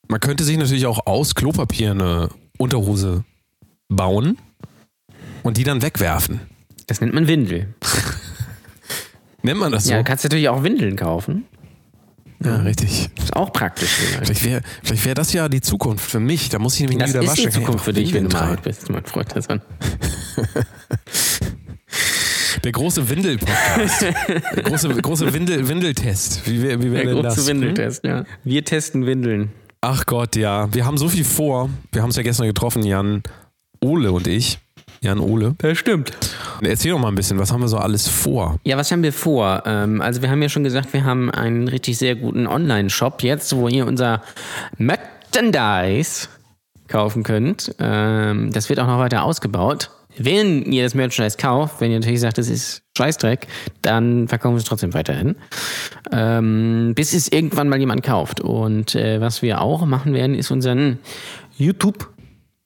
Man könnte sich natürlich auch aus Klopapier eine Unterhose bauen und die dann wegwerfen. Das nennt man Windel. [LAUGHS] Nennt man das so? Ja, du kannst natürlich auch Windeln kaufen. Ja, richtig. Ist auch praktisch. vielleicht. Vielleicht wäre vielleicht wär das ja die Zukunft für mich. Da muss ich nämlich Das nie wieder ist waschen. die Da kann ich Zukunft für dich, wenn du mal alt bist, mein Freund. Das [LAUGHS] an. Der große Windel-Podcast. Der große, große Windel, Windeltest. Wie wäre wie wär Der große das? Windeltest, ja. Wir testen Windeln. Ach Gott, ja. Wir haben so viel vor. Wir haben es ja gestern getroffen, Jan Ole und ich. Jan Ole. Das stimmt. Erzähl doch mal ein bisschen, was haben wir so alles vor? Ja, was haben wir vor? Ähm, also wir haben ja schon gesagt, wir haben einen richtig sehr guten Online-Shop jetzt, wo ihr unser Merchandise kaufen könnt. Ähm, das wird auch noch weiter ausgebaut. Wenn ihr das Merchandise kauft, wenn ihr natürlich sagt, das ist Scheißdreck, dann verkaufen wir es trotzdem weiterhin. Ähm, bis es irgendwann mal jemand kauft. Und äh, was wir auch machen werden, ist unseren YouTube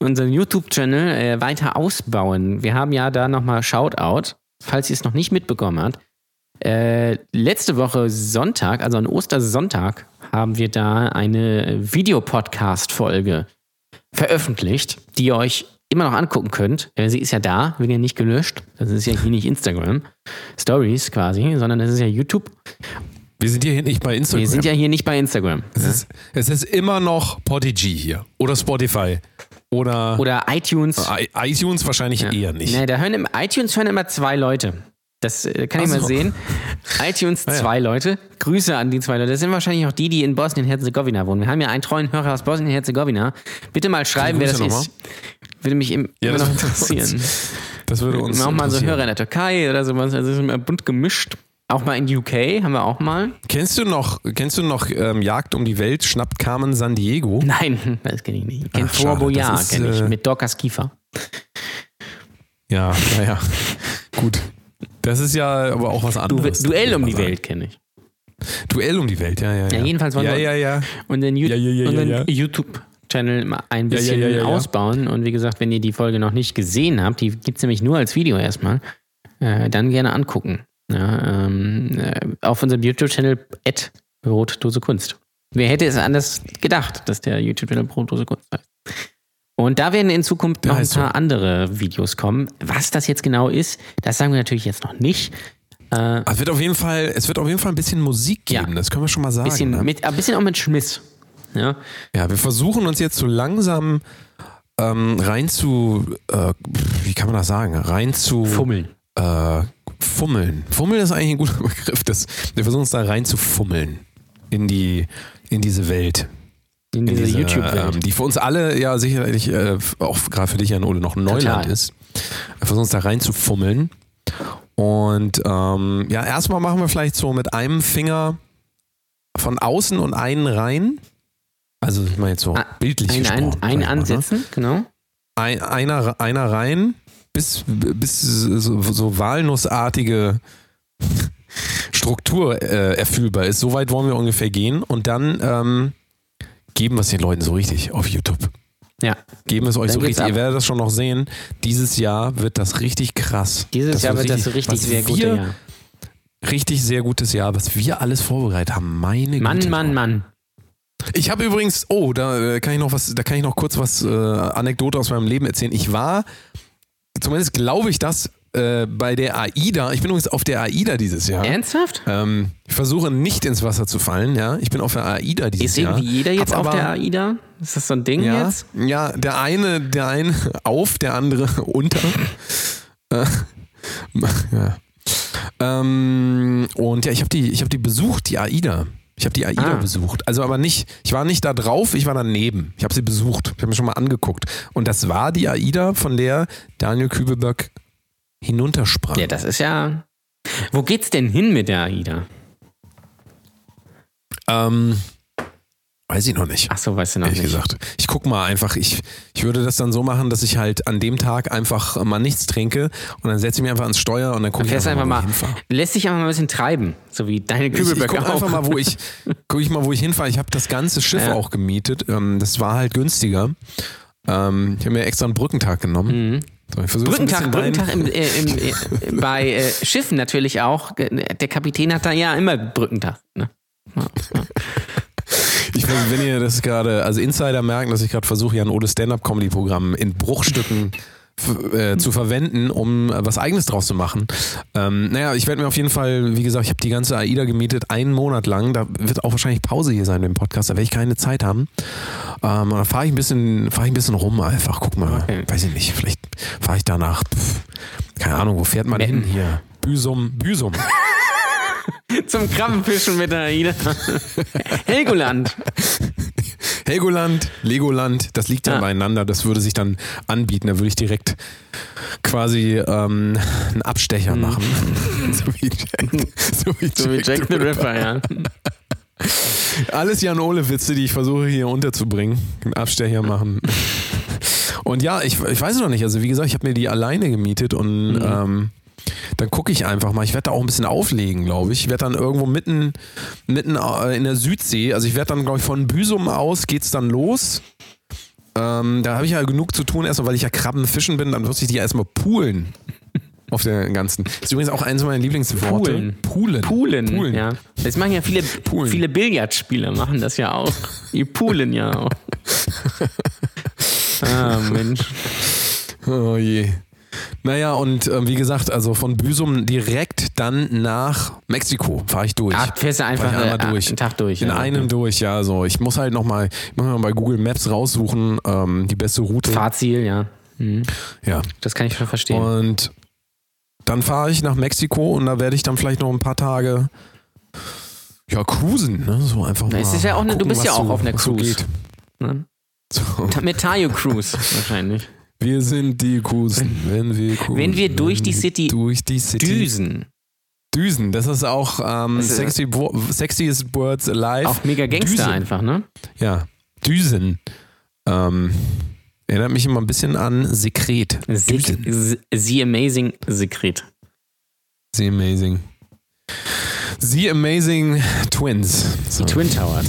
unseren YouTube-Channel äh, weiter ausbauen. Wir haben ja da nochmal Shoutout, falls ihr es noch nicht mitbekommen habt. Äh, letzte Woche Sonntag, also an Ostersonntag, haben wir da eine Videopodcast-Folge veröffentlicht, die ihr euch immer noch angucken könnt. Äh, sie ist ja da, wird ja nicht gelöscht. Das ist ja hier nicht Instagram Stories quasi, sondern das ist ja YouTube. Wir sind hier nicht bei Instagram. Wir sind ja hier nicht bei Instagram. es, ist, es ist immer noch Podigy hier. Oder Spotify. Oder, Oder iTunes. I- iTunes wahrscheinlich eher nicht. Nee, da hören im iTunes hören immer zwei Leute. Das äh, kann ich Ach mal so. sehen. iTunes [LAUGHS] Ah, ja. zwei Leute. Grüße an die zwei Leute. Das sind wahrscheinlich auch die, die in Bosnien-Herzegowina wohnen. Wir haben ja einen treuen Hörer aus Bosnien-Herzegowina. Bitte mal schreiben, wer das ist. Würde mich im, Ja, immer das- noch [LAUGHS] interessieren. Das würde uns. Wir haben auch mal so. Hörer in der Türkei oder sowas. Also es ist immer bunt gemischt. Auch mal in UK haben wir auch mal. Kennst du noch, kennst du noch ähm, Jagd um die Welt, schnappt Carmen San Diego? Nein, [LAUGHS] das kenne ich nicht. Ich kenne. Fort Boyard, kenne ich. äh, Mit Dorcas Kiefer. Ja, naja. Gut. Das ist ja aber auch was Du, anderes. Duell um die. Welt kenne ich. Duell um die Welt, ja, ja. Ja, Ja, jedenfalls wollen ja, wir- ja, ja. Und den, Ja, ja, ja. YouTube-Channel ein bisschen ausbauen. Und wie gesagt, wenn ihr die Folge noch nicht gesehen habt, die gibt es nämlich nur als Video erstmal, äh, dann gerne angucken. Ja, ähm, äh, auf unserem YouTube-Channel Brotdose Kunst. Wer hätte es anders gedacht, dass der YouTube-Channel Brotdose Kunst heißt? Und da werden in Zukunft noch ein paar andere Videos kommen. Was das jetzt genau ist, das sagen wir natürlich jetzt noch nicht. Äh, Es wird auf jeden Fall, es wird auf jeden Fall ein bisschen Musik Ja. geben, das können wir schon mal sagen. bisschen ne? mit, ein bisschen auch mit Schmiss. Ja, Ja, wir versuchen uns jetzt so langsam ähm, rein zu, äh, wie kann man das sagen, rein zu fummeln. Äh, fummeln. Fummeln ist eigentlich ein guter [LAUGHS] Begriff. Das, wir versuchen uns da rein zu fummeln in die in diese Welt. In diese, diese, YouTube-Welt. ähm, die für uns alle ja sicherlich, äh, auch gerade für dich, Jan Ole, noch ein Neuland Total. ist. Wir versuchen uns da rein zu fummeln. Und ähm, ja, erstmal machen wir vielleicht so mit einem Finger von außen und einen rein. Also ich meine jetzt so Ah, bildlich ein, ein, gesprochen. ein sag ich mal, ne? ansetzen, genau. ein, einer, einer rein, bis, bis so, so walnussartige [LAUGHS] Struktur äh, erfüllbar ist. So weit wollen wir ungefähr gehen und dann ähm, geben wir es den Leuten so richtig auf YouTube. Ja. Geben es euch Dann so richtig. Ihr ab. werdet das schon noch sehen. Dieses Jahr wird das richtig krass. Dieses Jahr wird das so richtig sehr gut. wir, Ja. Richtig sehr gutes Jahr, was wir alles vorbereitet haben. Meine Mann, Güte. Mann, Mann. Ich habe übrigens, oh, da äh, kann ich noch was, da kann ich noch kurz was äh, Anekdote aus meinem Leben erzählen. Ich war, zumindest glaube ich das, äh, bei der AIDA. Ich bin übrigens auf der AIDA dieses Jahr. Ernsthaft? Ähm, ich versuche nicht ins Wasser zu fallen, ja. Ich bin auf der AIDA dieses Ist Jahr. irgendwie jeder jetzt Hab auf der AIDA? Ist das so ein Ding ja, jetzt? ja, der eine, der eine [LAUGHS] auf, der andere [LAUGHS] unter. Äh, [LAUGHS] ja. Ähm, und ja, ich habe die, ich habe die besucht, die AIDA. Ich habe die AIDA Ah. besucht. Also aber nicht, ich war nicht da drauf, ich war daneben. Ich habe sie besucht. Ich habe mir schon mal angeguckt. Und das war die AIDA, von der Daniel Kübelberg hinuntersprang. Ja, das ist ja. Wo geht's denn hin mit der AIDA? Ähm, weiß ich noch nicht. Ach so, weißt du noch ehrlich nicht. gesagt. Ich guck mal einfach, ich, ich würde das dann so machen, dass ich halt an dem Tag einfach mal nichts trinke und dann setze ich mich einfach ans Steuer und dann gucke ich einfach wo mal. ich hinfahre. Lässt dich einfach mal ein bisschen treiben. So wie deine Ich, ich Kübelböcke gucke auch. einfach mal, wo ich, [LAUGHS] guck ich mal, wo ich hinfahre. Ich habe das ganze Schiff Ja. auch gemietet. Ähm, das war halt günstiger. Ähm, ich habe mir extra einen Brückentag genommen. Mhm. So, ich Brückentag, Brückentag im, äh, im, [LAUGHS] äh, bei äh, Schiffen natürlich auch. Der Kapitän hat da ja immer Brückentag. Ne? Ich weiß, wenn ihr das gerade, also Insider merken, dass ich gerade versuche, Jan Ode Stand-Up-Comedy-Programm in Bruchstücken äh, zu verwenden, um äh, was Eigenes draus zu machen. Ähm, naja, ich werde mir auf jeden Fall, wie gesagt, ich habe die ganze AIDA gemietet, einen Monat lang. Da wird auch wahrscheinlich Pause hier sein im Podcast, da werde ich keine Zeit haben. Ähm, dann fahre ich, ein bisschen- fahr ich ein bisschen rum einfach. Guck mal, Okay. weiß ich nicht, vielleicht fahre ich danach, pf, keine Ahnung, wo fährt man Metten. hin hier? Büsum, Büsum. [LAUGHS] Zum Krabbenfischen mit der AIDA. Helgoland. Helgoland, Legoland, das liegt ja, Ja. beieinander, das würde sich dann anbieten. Da würde ich direkt quasi ähm, einen Abstecher machen. [LAUGHS] so wie Jack, so wie So wie Jack the Ripper, ja. Alles Jan Ole Witze, die ich versuche hier unterzubringen. Einen Abstecher machen. Und ja, ich, ich weiß noch nicht. Also wie gesagt, ich habe mir die alleine gemietet und Mhm. ähm, dann gucke ich einfach mal. Ich werde da auch ein bisschen auflegen, glaube ich. Ich werde dann irgendwo mitten, mitten äh, in der Südsee, also ich werde dann, glaube ich, von Büsum aus geht's dann los. Ähm, da habe ich ja genug zu tun, erstmal, weil ich ja Krabben fischen bin, dann muss ich die ja erstmal poolen. [LAUGHS] Auf der ganzen. Das ist übrigens auch eines meiner Lieblingsworte. Poolen. Poolen. Poolen. Poolen. Ja. Das machen ja viele, Poolen. viele Billardspieler, machen das ja auch. Die poolen ja auch. [LAUGHS] Ah, Mensch. Oh je. Naja, und ähm, wie gesagt, also von Büsum direkt dann nach Mexiko fahre ich durch. Ach, fährst du einfach Fahr ich einmal äh, durch. einen Tag durch. In ja. einem durch, ja. So. Ich muss halt nochmal, ich muss mal bei Google Maps raussuchen, ähm, die beste Route. Fahrziel, ja. Mhm. Ja. Das kann ich schon verstehen. Und dann fahre ich nach Mexiko und da werde ich dann vielleicht noch ein paar Tage ja, cruisen, ne? So einfach Na, mal. es ist ja auch eine- du gucken, bist ja auch so, auf einer was so Cruise. geht. Ne? [LAUGHS] So. Mit Tayo Cruise wahrscheinlich. Wir sind die Coolsten, wenn wir cool [LAUGHS] Wenn wir durch die City durch die City Düsen. Düsen, das ist auch ähm, Das ist- sexy, Sexiest Words Alive. Auch mega Gangster Düsen. einfach, ne? Ja, Düsen. Ähm, erinnert mich immer ein bisschen an Sekret. Sek. The Amazing Sekret. The Amazing. The Amazing Twins. So. Die Twin Towers.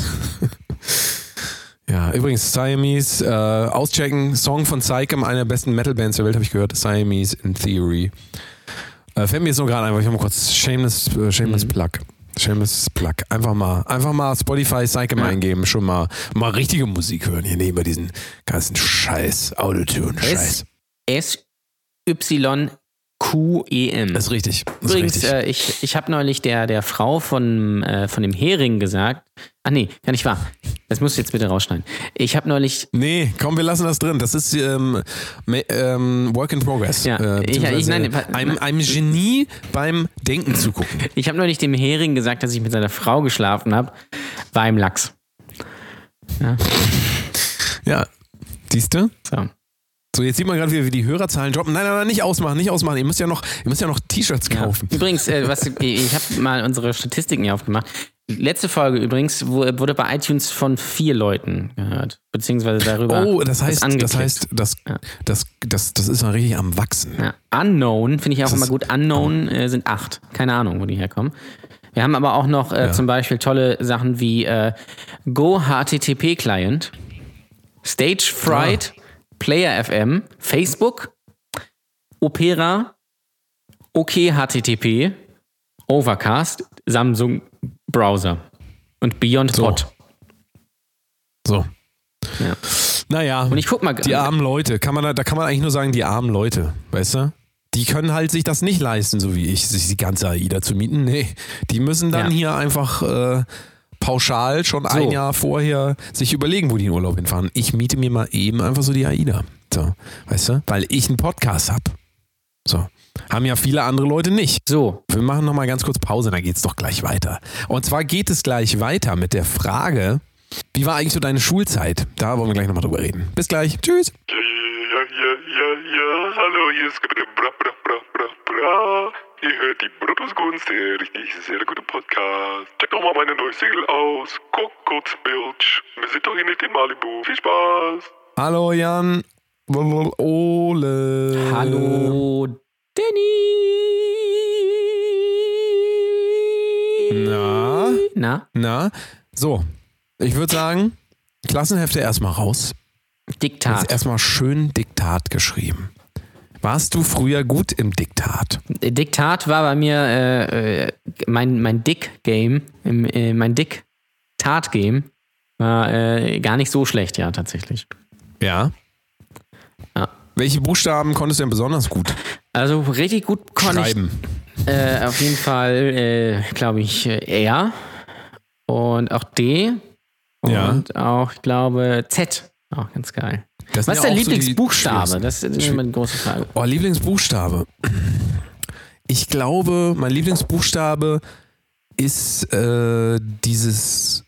Ja, übrigens, Siamese, äh, auschecken, Song von Psychem, einer der besten Metal-Bands der Welt, habe ich gehört. Siamese in Theory. Äh, fällt mir jetzt nur gerade ein, weil ich mal kurz Shameless, äh, Shameless Mhm. Plug. Shameless Plug. Einfach mal, einfach mal Spotify Psychem Ja. eingeben, schon mal, mal richtige Musik hören. Hier neben diesen ganzen Scheiß, Autotune-Scheiß. S Y Q E M. Das ist richtig. Das ist Übrigens, richtig. äh, ich, ich habe neulich der, der Frau von, äh, von dem Hering gesagt. Ach nee, gar nicht wahr. Das musst du jetzt bitte rausschneiden. Ich habe neulich. Nee, komm, wir lassen das drin. Das ist ähm, ähm, Work in Progress. Ja, äh, ich- ich- nein, einem, einem Genie beim Denken zu gucken. Ich habe neulich dem Hering gesagt, dass ich mit seiner Frau geschlafen habe. War im Lachs. Ja, siehst du? So. So, jetzt sieht man gerade wieder, wie die Hörerzahlen droppen. Nein, nein, nein, nicht ausmachen, nicht ausmachen. Ihr müsst ja noch, ihr müsst ja noch T-Shirts Ja. kaufen. Übrigens, äh, was, ich habe mal unsere Statistiken hier aufgemacht. Letzte Folge übrigens wurde bei iTunes von vier Leuten gehört. Beziehungsweise darüber. Oh, das heißt, das heißt, das, Ja. das, das, das ist ja richtig am Wachsen. Ja. Unknown finde ich auch Das immer gut. Unknown äh, sind acht. Keine Ahnung, wo die herkommen. Wir haben aber auch noch äh, Ja. zum Beispiel tolle Sachen wie äh, Go HTTP Client, Stage Fright, Player FM, Facebook, Opera, OK HTTP, Overcast, Samsung Browser und Beyond So. Pod. So. Ja. Naja, Und ich guck mal, die armen Leute, kann man da, da kann man eigentlich nur sagen, die armen Leute, weißt du? Die können halt sich das nicht leisten, so wie ich, sich die ganze AIDA zu mieten. Nee, die müssen dann Ja. hier einfach äh, pauschal schon ein So. Jahr vorher sich überlegen, wo die in Urlaub hinfahren. Ich miete mir mal eben einfach so die AIDA. So, weißt du? Weil ich einen Podcast habe. So. Haben ja viele andere Leute nicht. so, Wir machen nochmal ganz kurz Pause, dann geht's doch gleich weiter. Und zwar geht es gleich weiter mit der Frage, wie war eigentlich so deine Schulzeit? Da wollen wir gleich nochmal drüber reden. Bis gleich. Tschüss. Ja, ja, ja, ja, ja, hallo, hier ist Bra, Bra, Bra, Bra, Bra. Ihr hört die Brutusgunst, der richtig sehr gute Podcast. Check doch mal meine neue Single aus, Coco's Bilge. Wir sind doch hier nicht in Malibu. Viel Spaß! Hallo Jan. Ole. hallo Danny. Na? Na, Na? So. Ich würde sagen, Klassenhefte erstmal raus. Diktat. erstmal schön Diktat geschrieben. Warst du früher gut im Diktat? Diktat war bei mir äh, äh, mein, mein Dick-Game, äh, mein Dick-Tat-Game war äh, gar nicht so schlecht, ja, tatsächlich. Ja. Ja. Welche Buchstaben konntest du denn besonders gut Also richtig gut konnte ich schreiben? äh, auf jeden Fall, äh, glaube ich, R und auch D Ja. und auch, ich glaube, Z. Auch ganz geil. Was ist so die Lieblingsbuchstabe? schwierigsten. das ist immer die große Frage. Oh, Lieblingsbuchstabe. Ich glaube, mein Lieblingsbuchstabe ist äh, dieses,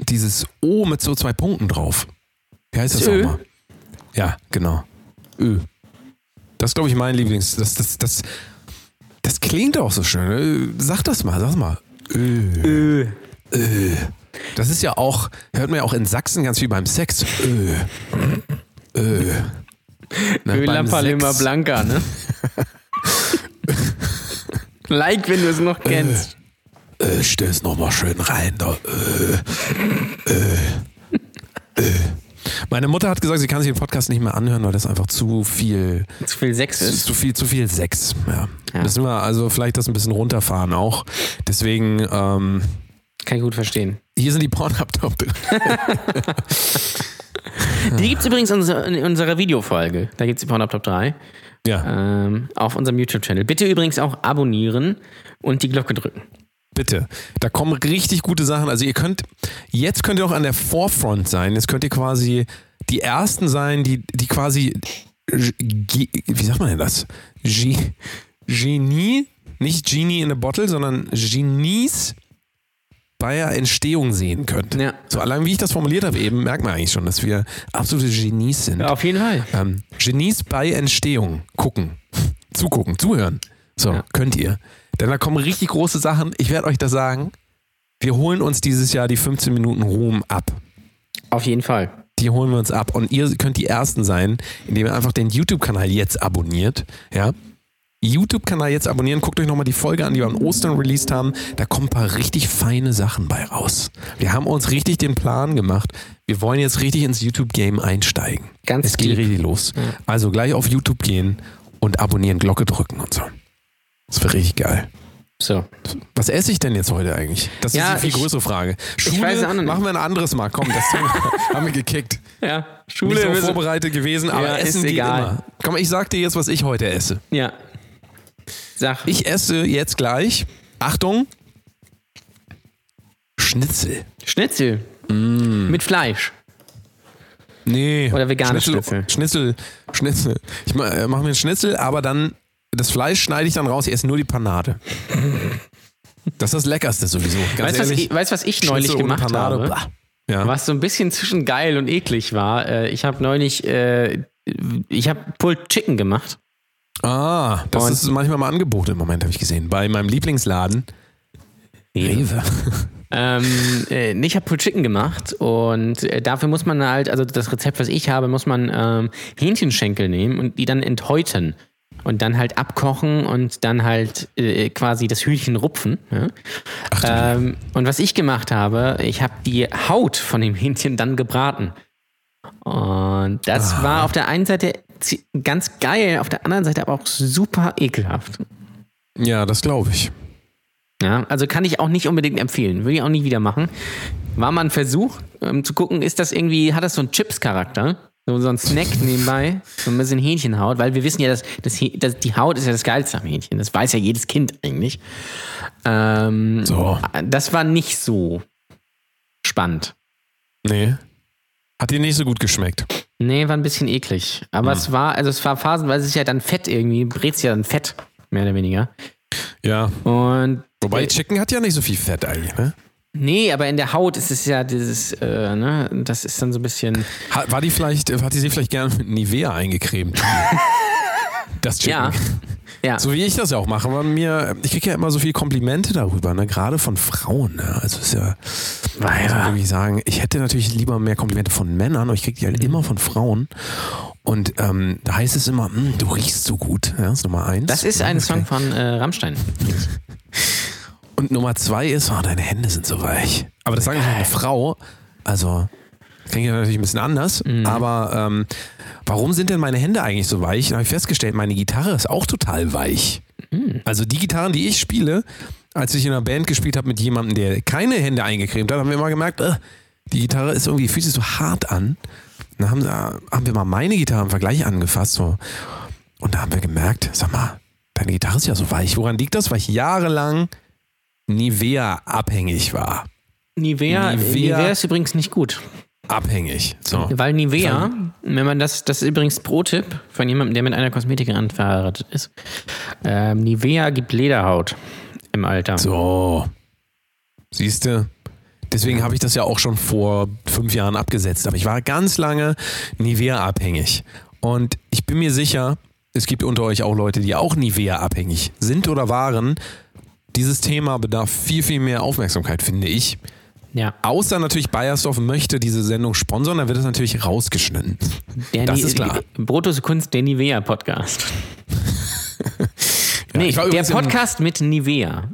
dieses O mit so zwei Punkten drauf. Wie heißt das Das Ö? nochmal? Ja, genau. Ö. Das ist, glaube ich, mein Lieblings. Das, das, das, das klingt auch so schön. Ö. Sag das mal, sag mal. Ö. Ö. Das ist ja auch, hört man ja auch in Sachsen ganz viel beim Sex. Ö. Ö. Ne, Öla Palema. Blanca, ne? like, wenn du es noch kennst. Äh, stöß noch mal schön rein. Da. Äh, äh, äh. Meine Mutter hat gesagt, sie kann sich den Podcast nicht mehr anhören, weil das einfach zu viel, Zu viel Sex ist. zu viel, zu viel Sex. Ja. Ja. Müssen wir also vielleicht das ein bisschen runterfahren auch. Deswegen, ähm, Kann ich gut verstehen. hier sind die Pornhub Top. [LAUGHS] Die gibt es übrigens in unserer, Videofolge. Da gibt es die Pornhub Top 3 Ja, ähm, auf unserem YouTube-Channel. Bitte übrigens auch abonnieren und die Glocke drücken. bitte. Da kommen richtig gute Sachen. Also ihr könnt, jetzt könnt ihr auch an der Forefront sein. Jetzt könnt ihr quasi die Ersten sein, die, die quasi, wie sagt man denn das? Ge- Genie, nicht Genie in a Bottle, sondern Genies Bayer Entstehung sehen könnt. Ja. So allein wie ich das formuliert habe eben, merkt man eigentlich schon, dass wir absolute Genies sind. Ja, auf jeden Fall. Ähm, Genies bei Entstehung. Gucken. [LAUGHS] Zugucken, zuhören. So, Ja. könnt ihr. Denn da kommen richtig große Sachen. Ich werde euch das sagen. Wir holen uns dieses Jahr die 15 Minuten Ruhm ab. Auf jeden Fall. Die holen wir uns ab. Und ihr könnt die Ersten sein, indem ihr einfach den YouTube-Kanal jetzt abonniert. Ja. YouTube-Kanal jetzt abonnieren. Guckt euch nochmal die Folge an, die wir an Ostern released haben. Da kommen ein paar richtig feine Sachen bei raus. Wir haben uns richtig den Plan gemacht. Wir wollen jetzt richtig ins YouTube-Game einsteigen. Ganz Es geht deep. richtig los. Also gleich auf YouTube gehen und abonnieren, Glocke drücken und so. Das wäre richtig geil. So. Was esse ich denn jetzt heute eigentlich? Das Ja, ist die viel ich- größere Frage. Schule nicht. machen wir ein anderes Mal. Komm, das Thema [LAUGHS] haben wir gekickt. Ja, Nicht Schule. so wir sind- vorbereitet gewesen, aber Ja, ist Essen geht egal. immer. Komm, ich sag dir jetzt, was ich heute esse. ja. Sag. Ich esse jetzt gleich, Achtung, Schnitzel. Schnitzel. Mit Fleisch. Nee. Oder vegane Schnitzel. Schnitzel, Schnitzel. Ich ma- äh, mache mir einen Schnitzel, aber dann das Fleisch schneide ich dann raus, ich esse nur die Panade. Das ist das Leckerste sowieso. Ganz Weißt du, was ich, weißt, was ich neulich Schnitzel gemacht Panade, habe? Ja. Was so ein bisschen zwischen geil und eklig war. Äh, Ich habe neulich, äh, ich habe Pulled Chicken gemacht. Ah, das Und- ist manchmal mal Angebot im Moment, habe ich gesehen. Bei meinem Lieblingsladen. Rewe. [LAUGHS] Ähm, äh, ich habe Chicken gemacht und äh, dafür muss man halt, also das Rezept, was ich habe, muss man ähm, Hähnchenschenkel nehmen und die dann enthäuten und dann halt abkochen und dann halt äh, quasi das Hühnchen rupfen. Ja? Ähm, und was ich gemacht habe, ich habe die Haut von dem Hähnchen dann gebraten. Und das war auf der einen Seite ganz geil, auf der anderen Seite aber auch super ekelhaft. Ja, das glaube ich. Ja, also kann ich auch nicht unbedingt empfehlen. Würde ich auch nicht wieder machen. War mal ein Versuch, um zu gucken, ist das irgendwie, hat das so einen Chips-Charakter? So, so ein Snack [LAUGHS] nebenbei, so ein bisschen Hähnchenhaut, weil wir wissen ja, dass, das, Häh- dass die Haut ist ja das Geilste am Hähnchen. Das weiß ja jedes Kind eigentlich. Ähm, So. Das war nicht so spannend. Nee. Hat dir nicht so gut geschmeckt. Nee, war ein bisschen eklig. Aber Hm. es war, also es war phasenweise ist ja dann Fett irgendwie, brät ja dann Fett, mehr oder weniger. Ja. Und Wobei Chicken hat ja nicht so viel Fett eigentlich, ne? Nee, aber in der Haut ist es ja dieses, äh, ne, das ist dann so ein bisschen. Hat, war die vielleicht, hat die sich vielleicht gerne mit Nivea eingecremt? [LAUGHS] Das Chicken. Ja. Ja. So wie ich das ja auch mache, weil mir, ich kriege ja immer so viele Komplimente darüber, ne? gerade von Frauen. Ne? Also ist ja, muss wirklich sagen, ich hätte natürlich lieber mehr Komplimente von Männern, aber ich kriege die halt immer von Frauen. Und ähm, da heißt es immer, "Hm, du riechst so gut. Ja, das ist Nummer eins. das ist ein Song von äh, Rammstein. [LAUGHS] Und Nummer zwei ist, oh, deine Hände sind so weich. Aber das sagen nicht eine Frau. Also, das klingt ja natürlich ein bisschen anders. Aber ähm, warum sind denn meine Hände eigentlich so weich? Da habe ich festgestellt, meine Gitarre ist auch total weich. Also die Gitarren, die ich spiele, als ich in einer Band gespielt habe mit jemandem, der keine Hände eingecremt hat, haben wir immer gemerkt, äh, die Gitarre ist irgendwie, fühlt sich so hart an. Dann haben, da haben wir mal meine Gitarre im Vergleich angefasst. So. Und da haben wir gemerkt, sag mal, deine Gitarre ist ja so weich. Woran liegt das? Weil ich jahrelang Nivea abhängig war. Nivea, Nivea- Nivea. ist übrigens nicht gut. Abhängig. So. Weil Nivea, wenn man das, das ist übrigens Pro-Tipp von jemandem, der mit einer Kosmetikerin verheiratet ist. Ähm, Nivea gibt Lederhaut im Alter. So. Siehst du? Deswegen habe ich das ja auch schon vor fünf Jahren abgesetzt. Aber ich war ganz lange Nivea abhängig. Und ich bin mir sicher, es gibt unter euch auch Leute, die auch Nivea abhängig sind oder waren. Dieses Thema bedarf viel, viel mehr Aufmerksamkeit, finde ich. Ja. Außer natürlich Bayersdorf möchte diese Sendung sponsern, dann wird es natürlich rausgeschnitten. Der Das ist klar. Brotus Kunst, der Nivea-Podcast. [LAUGHS] nee, ich war der Podcast mit Nivea.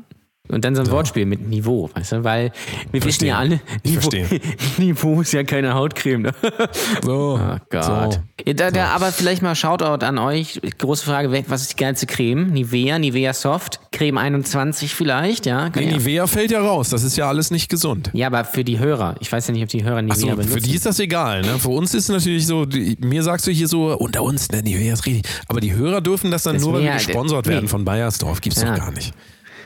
Und dann so ein Wortspiel mit Niveau, weißt du? Weil wir wissen ja alle, Niveau. [LAUGHS] Niveau ist ja keine Hautcreme. Ne? [LAUGHS] So. Oh Gott. So. Ja, Da, da, aber vielleicht mal Shoutout an euch. Große Frage, was ist die geilste Creme? Nivea, Nivea Soft, Creme 21 vielleicht, ja? Kann Nee, ja. Nivea fällt ja raus. Das ist ja alles nicht gesund. ja, aber für die Hörer. Ich weiß ja nicht, ob die Hörer Nivea Achso, benutzen. für die ist das egal. Ne? Für uns ist natürlich so, die, mir sagst du hier so, unter uns, ne, Nivea ist richtig. Aber die Hörer dürfen das dann Das nur, weil wir gesponsert nee. werden von Bayersdorf. Gibt's Ja. doch gar nicht.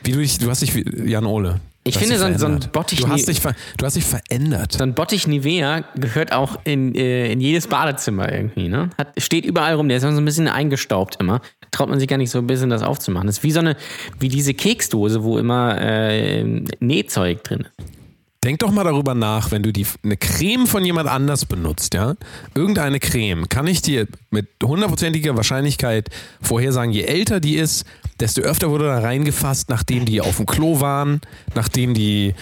Wie du dich, du hast dich, wie Jan Ole. Ich finde, so ein- so ein. Bottich- Du hast dich, ver, du hast dich verändert. So ein Bottich Nivea gehört auch in, äh, in jedes Badezimmer irgendwie, ne? Hat, steht überall rum, der ist immer so ein bisschen eingestaubt immer. Traut man sich gar nicht so ein bisschen das aufzumachen. Das ist wie so eine, wie diese Keksdose, wo immer äh, Nähzeug drin ist. Denk doch mal darüber nach, wenn du die, eine Creme von jemand anders benutzt, ja? Irgendeine Creme, kann ich dir mit hundertprozentiger Wahrscheinlichkeit vorhersagen, je älter die ist, desto öfter wurde da reingefasst, nachdem die auf dem Klo waren, nachdem die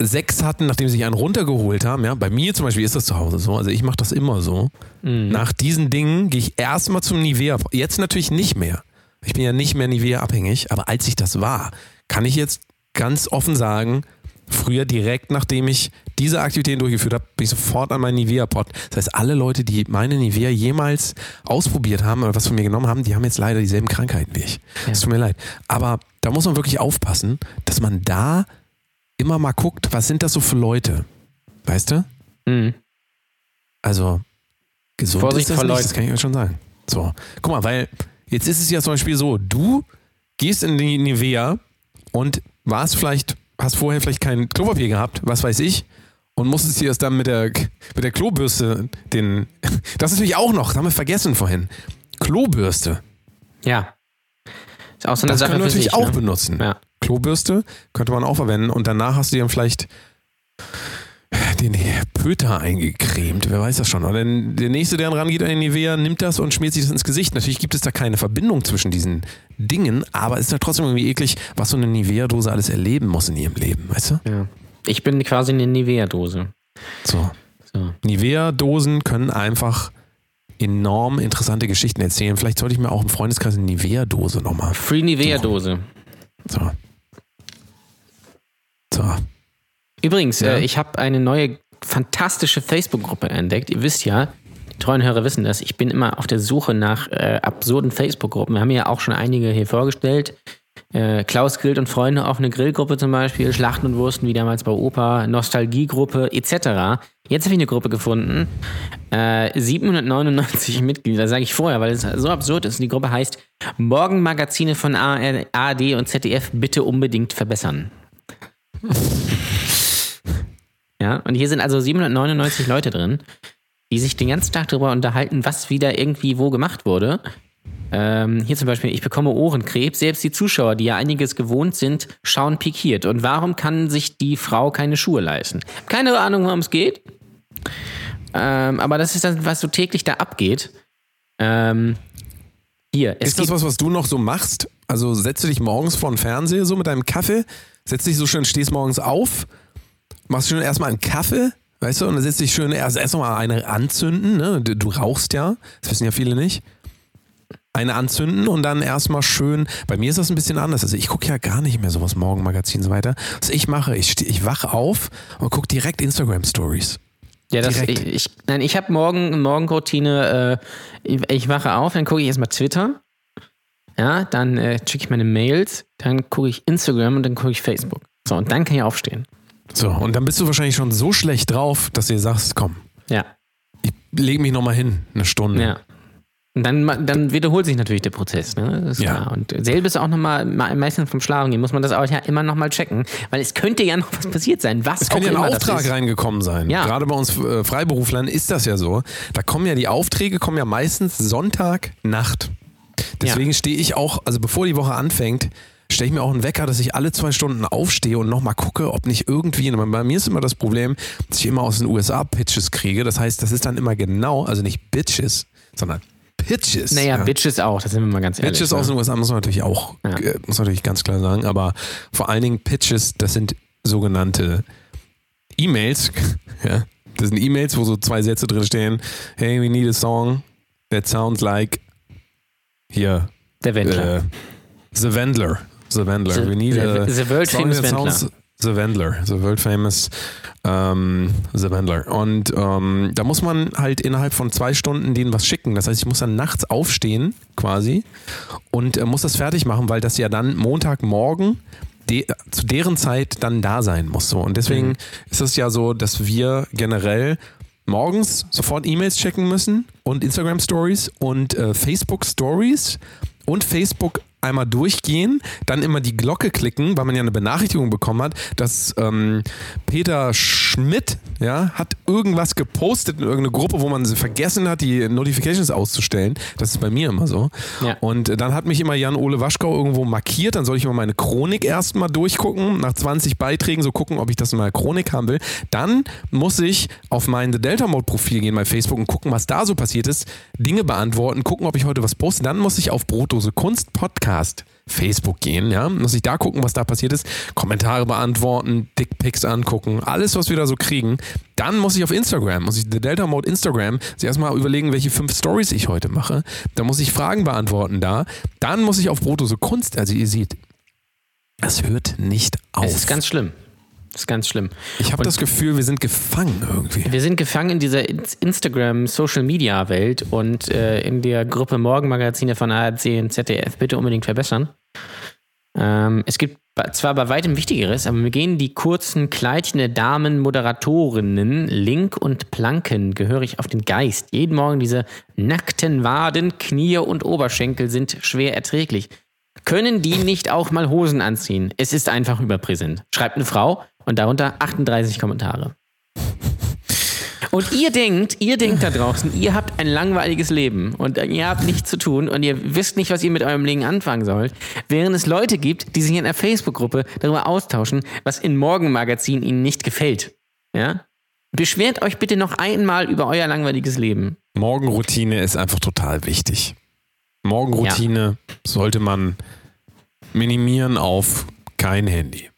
Sex hatten, nachdem sie sich einen runtergeholt haben. Ja? Bei mir zum Beispiel ist das zu Hause so. Also ich mache das immer so. Nach diesen Dingen gehe ich erstmal zum Nivea. Jetzt natürlich nicht mehr. Ich bin ja nicht mehr Nivea abhängig, aber als ich das war, kann ich jetzt ganz offen sagen, früher direkt nachdem ich diese Aktivitäten durchgeführt habe, bin ich sofort an meinen Nivea-Pot. Das heißt, alle Leute, die meine Nivea jemals ausprobiert haben oder was von mir genommen haben, die haben jetzt leider dieselben Krankheiten wie ich. Es tut mir leid. Aber da muss man wirklich aufpassen, dass man da immer mal guckt, was sind das so für Leute? Weißt du? Mhm. Also, gesund Vorsicht ist das nicht, Leuten. das kann ich euch schon sagen. So, guck mal, weil jetzt ist es ja zum Beispiel so, du gehst in die Nivea und warst vielleicht, hast vorher vielleicht kein Klopapier gehabt, was weiß ich, und musstest dir das dann mit der, mit der Klobürste den, [LAUGHS] das ist natürlich auch noch, das haben wir vergessen vorhin, Klobürste, Ja. Ist auch so eine das Sache können wir natürlich sich, auch ne? benutzen. Ja. Klobürste könnte man auch verwenden und danach hast du dir dann vielleicht den Pöter eingecremt, wer weiß das schon. Oder der nächste, der dann rangeht an den Nivea, nimmt das und schmiert sich das ins Gesicht. Natürlich gibt es da keine Verbindung zwischen diesen Dingen, aber es ist ja trotzdem irgendwie eklig, was so eine Nivea-Dose alles erleben muss in ihrem Leben, weißt du? Ja. Ich bin quasi eine Nivea-Dose. So. So. Nivea-Dosen können einfach enorm interessante Geschichten erzählen. Vielleicht sollte ich mir auch im Freundeskreis eine Nivea-Dose nochmal. Free Nivea-Dose. So. So. Übrigens, Ja. äh, ich habe eine neue fantastische Facebook-Gruppe entdeckt. Ihr wisst ja, die treuen Hörer wissen das, ich bin immer auf der Suche nach äh, absurden Facebook-Gruppen. Wir haben ja auch schon einige hier vorgestellt. Äh, Klaus grillt und Freunde, offene Grillgruppe zum Beispiel, Schlachten und Wursten wie damals bei Opa, Nostalgiegruppe etc. Jetzt habe ich eine Gruppe gefunden, äh, 799 [LAUGHS] Mitglieder, sage ich vorher, weil es so absurd ist. Die Gruppe heißt Morgenmagazine von AR ARD und ZDF bitte unbedingt verbessern. Ja, und hier sind also 799 Leute drin, die sich den ganzen Tag darüber unterhalten, was wieder irgendwie wo gemacht wurde. Ähm, hier zum Beispiel, ich bekomme Ohrenkrebs. Selbst die Zuschauer, die ja einiges gewohnt sind, schauen pikiert. Und warum kann sich die Frau keine Schuhe leisten? Keine Ahnung, worum es geht. Ähm, aber das ist das, was so täglich da abgeht. Ähm, hier, Ist das was, was du noch so machst? Also setzt du dich morgens vor den Fernseher so mit deinem Kaffee, setzt dich so schön, stehst morgens auf, machst schön erstmal einen Kaffee, weißt du, und dann setzt dich schön erst erst eine anzünden, ne? Du, du rauchst ja, das wissen ja viele nicht. Eine anzünden und dann erstmal schön. Bei mir ist das ein bisschen anders. Also ich gucke ja gar nicht mehr sowas Morgenmagazin und so weiter. Was ich mache, ich, ich wach auf und gucke direkt Instagram Stories. Ja, das, ich, Direkt. ich, nein, ich habe morgen Morgenroutine. Äh, ich, ich wache auf, dann gucke ich erstmal Twitter. Ja, dann äh, checke ich meine Mails, dann gucke ich Instagram und dann gucke ich Facebook. So, und dann kann ich aufstehen. So, und dann bist du wahrscheinlich schon so schlecht drauf, dass du dir sagst, komm, Ja, ich lege mich nochmal hin, eine Stunde. ja. Und dann, dann wiederholt sich natürlich der Prozess, ne? Ja. klar. Und selbes auch nochmal, meistens vom Schlafen gehen, muss man das auch ja immer nochmal checken, weil es könnte ja noch [LAUGHS] was passiert sein. Was Es könnte ja ein Auftrag reingekommen sein. Ja. Gerade bei uns äh, Freiberuflern ist das ja so. Da kommen ja die Aufträge, kommen ja meistens Sonntag Nacht. Deswegen stehe ich auch, also bevor die Woche anfängt, stelle ich mir auch einen Wecker, dass ich alle zwei Stunden aufstehe und nochmal gucke, ob nicht irgendwie, bei mir ist immer das Problem, dass ich immer aus den USA Pitches kriege. Das heißt, das ist dann immer genau, also nicht Bitches, sondern Pitches. Naja, ja. Bitches auch, das sind wir mal ganz ehrlich. Pitches ne? aus den USA muss man natürlich auch, Ja. äh, muss man natürlich ganz klar sagen, aber vor allen Dingen Pitches, das sind sogenannte E-Mails. [LAUGHS] ja, das sind E-Mails, wo so zwei Sätze drin stehen. Hey, we need a song that sounds like hier Der Wendler. äh, The Wendler. The Wendler. The- we need the- a the world famous sounds- The Wendler, the world famous ähm, The Wendler. Und ähm, da muss man halt innerhalb von zwei Stunden denen was schicken. Das heißt, ich muss dann nachts aufstehen quasi und äh, muss das fertig machen, weil das ja dann Montagmorgen de zu deren Zeit dann da sein muss. So. Und deswegen ist es ja so, dass wir generell morgens sofort E-Mails checken müssen und Instagram Stories und äh, Facebook Stories und Facebook einmal durchgehen, dann immer die Glocke klicken, weil man ja eine Benachrichtigung bekommen hat, dass ähm, Peter Schmidt ja, hat irgendwas gepostet in irgendeine Gruppe, wo man vergessen hat, die Notifications auszustellen. Das ist bei mir immer so. Ja. Und dann hat mich immer Jan-Ole Waschkau irgendwo markiert. Dann soll ich immer meine Chronik erstmal durchgucken, nach 20 Beiträgen so gucken, ob ich das in meiner Chronik haben will. Dann muss ich auf mein The Delta Mode Profil gehen bei Facebook und gucken, was da so passiert ist. Dinge beantworten, gucken, ob ich heute was poste. Dann muss ich auf Brotdose Kunst Podcast Facebook gehen, ja, muss ich da gucken, was da passiert ist, Kommentare beantworten, Dickpics angucken, alles, was wir da so kriegen. Dann muss ich auf Instagram, muss ich The Delta Mode Instagram sich erstmal überlegen, welche fünf Stories ich heute mache. Dann muss ich Fragen beantworten da. Dann muss ich auf Brotdose Kunst, also ihr seht, es hört nicht auf. Es ist ganz schlimm. Das ist ganz schlimm. ich habe das Gefühl, wir sind gefangen irgendwie. Wir sind gefangen in dieser Instagram-Social-Media-Welt und äh, in der Gruppe Morgenmagazine von ARC und ZDF bitte unbedingt verbessern. Ähm, es gibt zwar bei weitem Wichtigeres, aber mir gehen die kurzen Kleidchen der Damen Moderatorinnen Link und Planken gehörig auf den Geist. Jeden Morgen diese nackten Waden, Knie und Oberschenkel sind schwer erträglich. Können die nicht auch mal Hosen anziehen? Es ist einfach überpräsent. Schreibt eine Frau und darunter 38 Kommentare. Und ihr denkt, ihr denkt da draußen, ihr habt ein langweiliges Leben und ihr habt nichts zu tun und ihr wisst nicht, was ihr mit eurem Leben anfangen sollt, während es Leute gibt, die sich in einer Facebook-Gruppe darüber austauschen, was in Morgenmagazin ihnen nicht gefällt. Ja? Beschwert euch bitte noch einmal über euer langweiliges Leben. Morgenroutine ist einfach total wichtig. Morgenroutine sollte man minimieren auf kein Handy.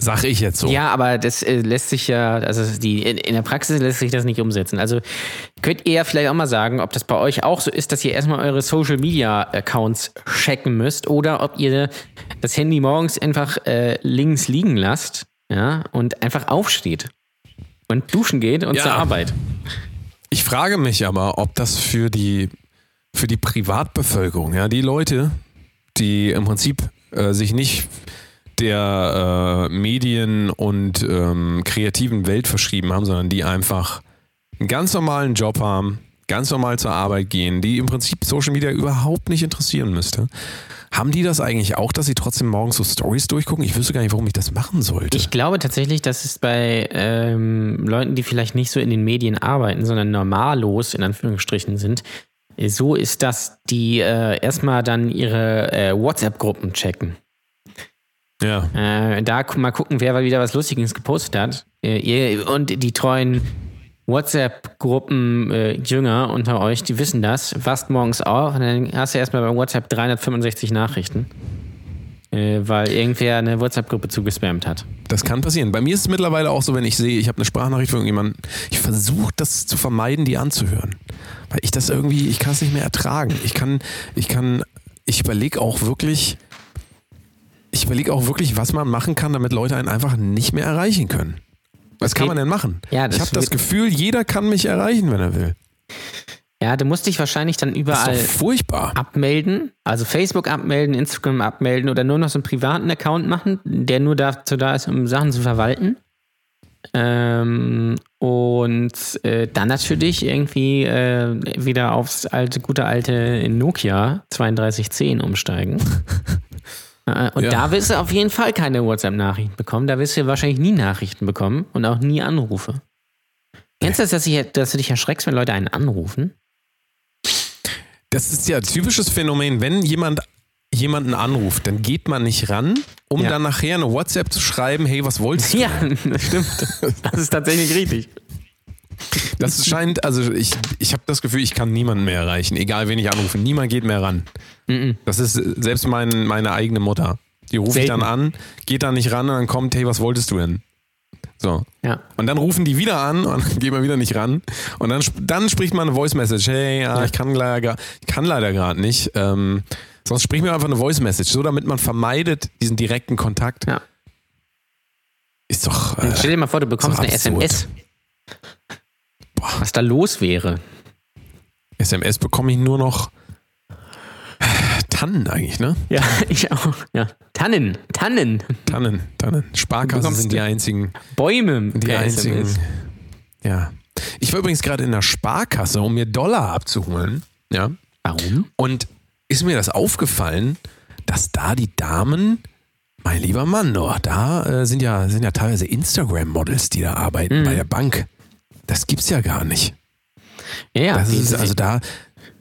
Sag ich jetzt so. Ja, aber das äh, lässt sich ja, also die, in, in der Praxis lässt sich das nicht umsetzen. Also könnt ihr ja vielleicht auch mal sagen, ob das bei euch auch so ist, dass ihr erstmal eure Social Media Accounts checken müsst oder ob ihr das Handy morgens einfach äh, links liegen lasst, ja, und einfach aufsteht und duschen geht und Ja. zur Arbeit. Ich frage mich aber, ob das für die, für die Privatbevölkerung, ja, die Leute, die im Prinzip äh, sich nicht der äh, Medien- und ähm, kreativen Welt verschrieben haben, sondern die einfach einen ganz normalen Job haben, ganz normal zur Arbeit gehen, die im Prinzip Social Media überhaupt nicht interessieren müsste. Haben die das eigentlich auch, dass sie trotzdem morgens so Stories durchgucken? Ich wüsste gar nicht, warum ich das machen sollte. Ich glaube tatsächlich, dass es bei ähm, Leuten, die vielleicht nicht so in den Medien arbeiten, sondern normallos in Anführungsstrichen sind, so ist, dass die äh, erstmal dann ihre äh, WhatsApp-Gruppen checken. Ja. Äh, da mal gucken, wer mal wieder was Lustiges gepostet hat. Äh, ihr, und die treuen WhatsApp-Gruppen-Jünger unter euch, die wissen das. Wachst morgens auf und dann hast du erstmal bei WhatsApp 365 Nachrichten. Äh, weil irgendwer eine WhatsApp-Gruppe zugespammt hat. Das kann passieren. Bei mir ist es mittlerweile auch so, wenn ich sehe, ich habe eine Sprachnachricht von irgendjemandem, ich versuche das zu vermeiden, die anzuhören. Weil ich das irgendwie, ich kann es nicht mehr ertragen. Ich kann, ich kann, ich überlege auch wirklich, ich überlege auch wirklich, was man machen kann, damit Leute einen einfach nicht mehr erreichen können. Was kann man denn machen? Ja, ich habe das Gefühl, jeder kann mich erreichen, wenn er will. Ja, du musst dich wahrscheinlich dann überall furchtbar. abmelden, also Facebook abmelden, Instagram abmelden oder nur noch so einen privaten Account machen, der nur dazu da ist, um Sachen zu verwalten. Ähm, und äh, dann natürlich irgendwie äh, wieder aufs alte, gute alte Nokia 3210 umsteigen. [LAUGHS] Äh, Und Ja. da wirst du auf jeden Fall keine WhatsApp-Nachrichten bekommen. Da wirst du wahrscheinlich nie Nachrichten bekommen und auch nie Anrufe. Kennst du das, dass, ich, dass du dich erschreckst, wenn Leute einen anrufen? Das ist ja ein typisches Phänomen, wenn jemand jemanden anruft, dann geht man nicht ran, um Ja. dann nachher eine WhatsApp zu schreiben, hey, was wolltest du? Ja, [LAUGHS] das stimmt. Das ist tatsächlich richtig. Das scheint, also ich, ich habe das Gefühl, ich kann niemanden mehr erreichen, egal wen ich anrufe. Niemand geht mehr ran. Das ist äh, selbst mein, meine eigene Mutter. Die rufe ich Selten. dann an, geht dann nicht ran und dann kommt, hey, was wolltest du denn? So. Ja. Und dann rufen die wieder an und [LAUGHS] dann geht man wieder nicht ran. Und dann, dann spricht man eine Voice Message. Hey, ja, ich kann leider, gar- ich kann leider gerade nicht. Ähm, sonst spricht mir einfach eine Voice Message, so damit man vermeidet diesen direkten Kontakt. Ja. Ist doch. Äh, stell dir mal vor, du bekommst eine absurd. SMS. Was da los wäre. SMS bekomme ich nur noch Tannen eigentlich, ne? Ja, [LAUGHS] ich auch. Ja. Tannen, Tannen, Tannen, Tannen. Sparkassen sind die einzigen. Bäume. Die einzigen. SMS. Ja. Ich war übrigens gerade in der Sparkasse, um mir Dollar abzuholen. Ja. Warum? Und ist mir das aufgefallen, dass da die Damen, mein lieber Mann, doch, da äh, sind ja, sind ja teilweise Instagram-Models, die da arbeiten bei der Bank. Das gibt's ja gar nicht. Ja, ja. Das ist, also da,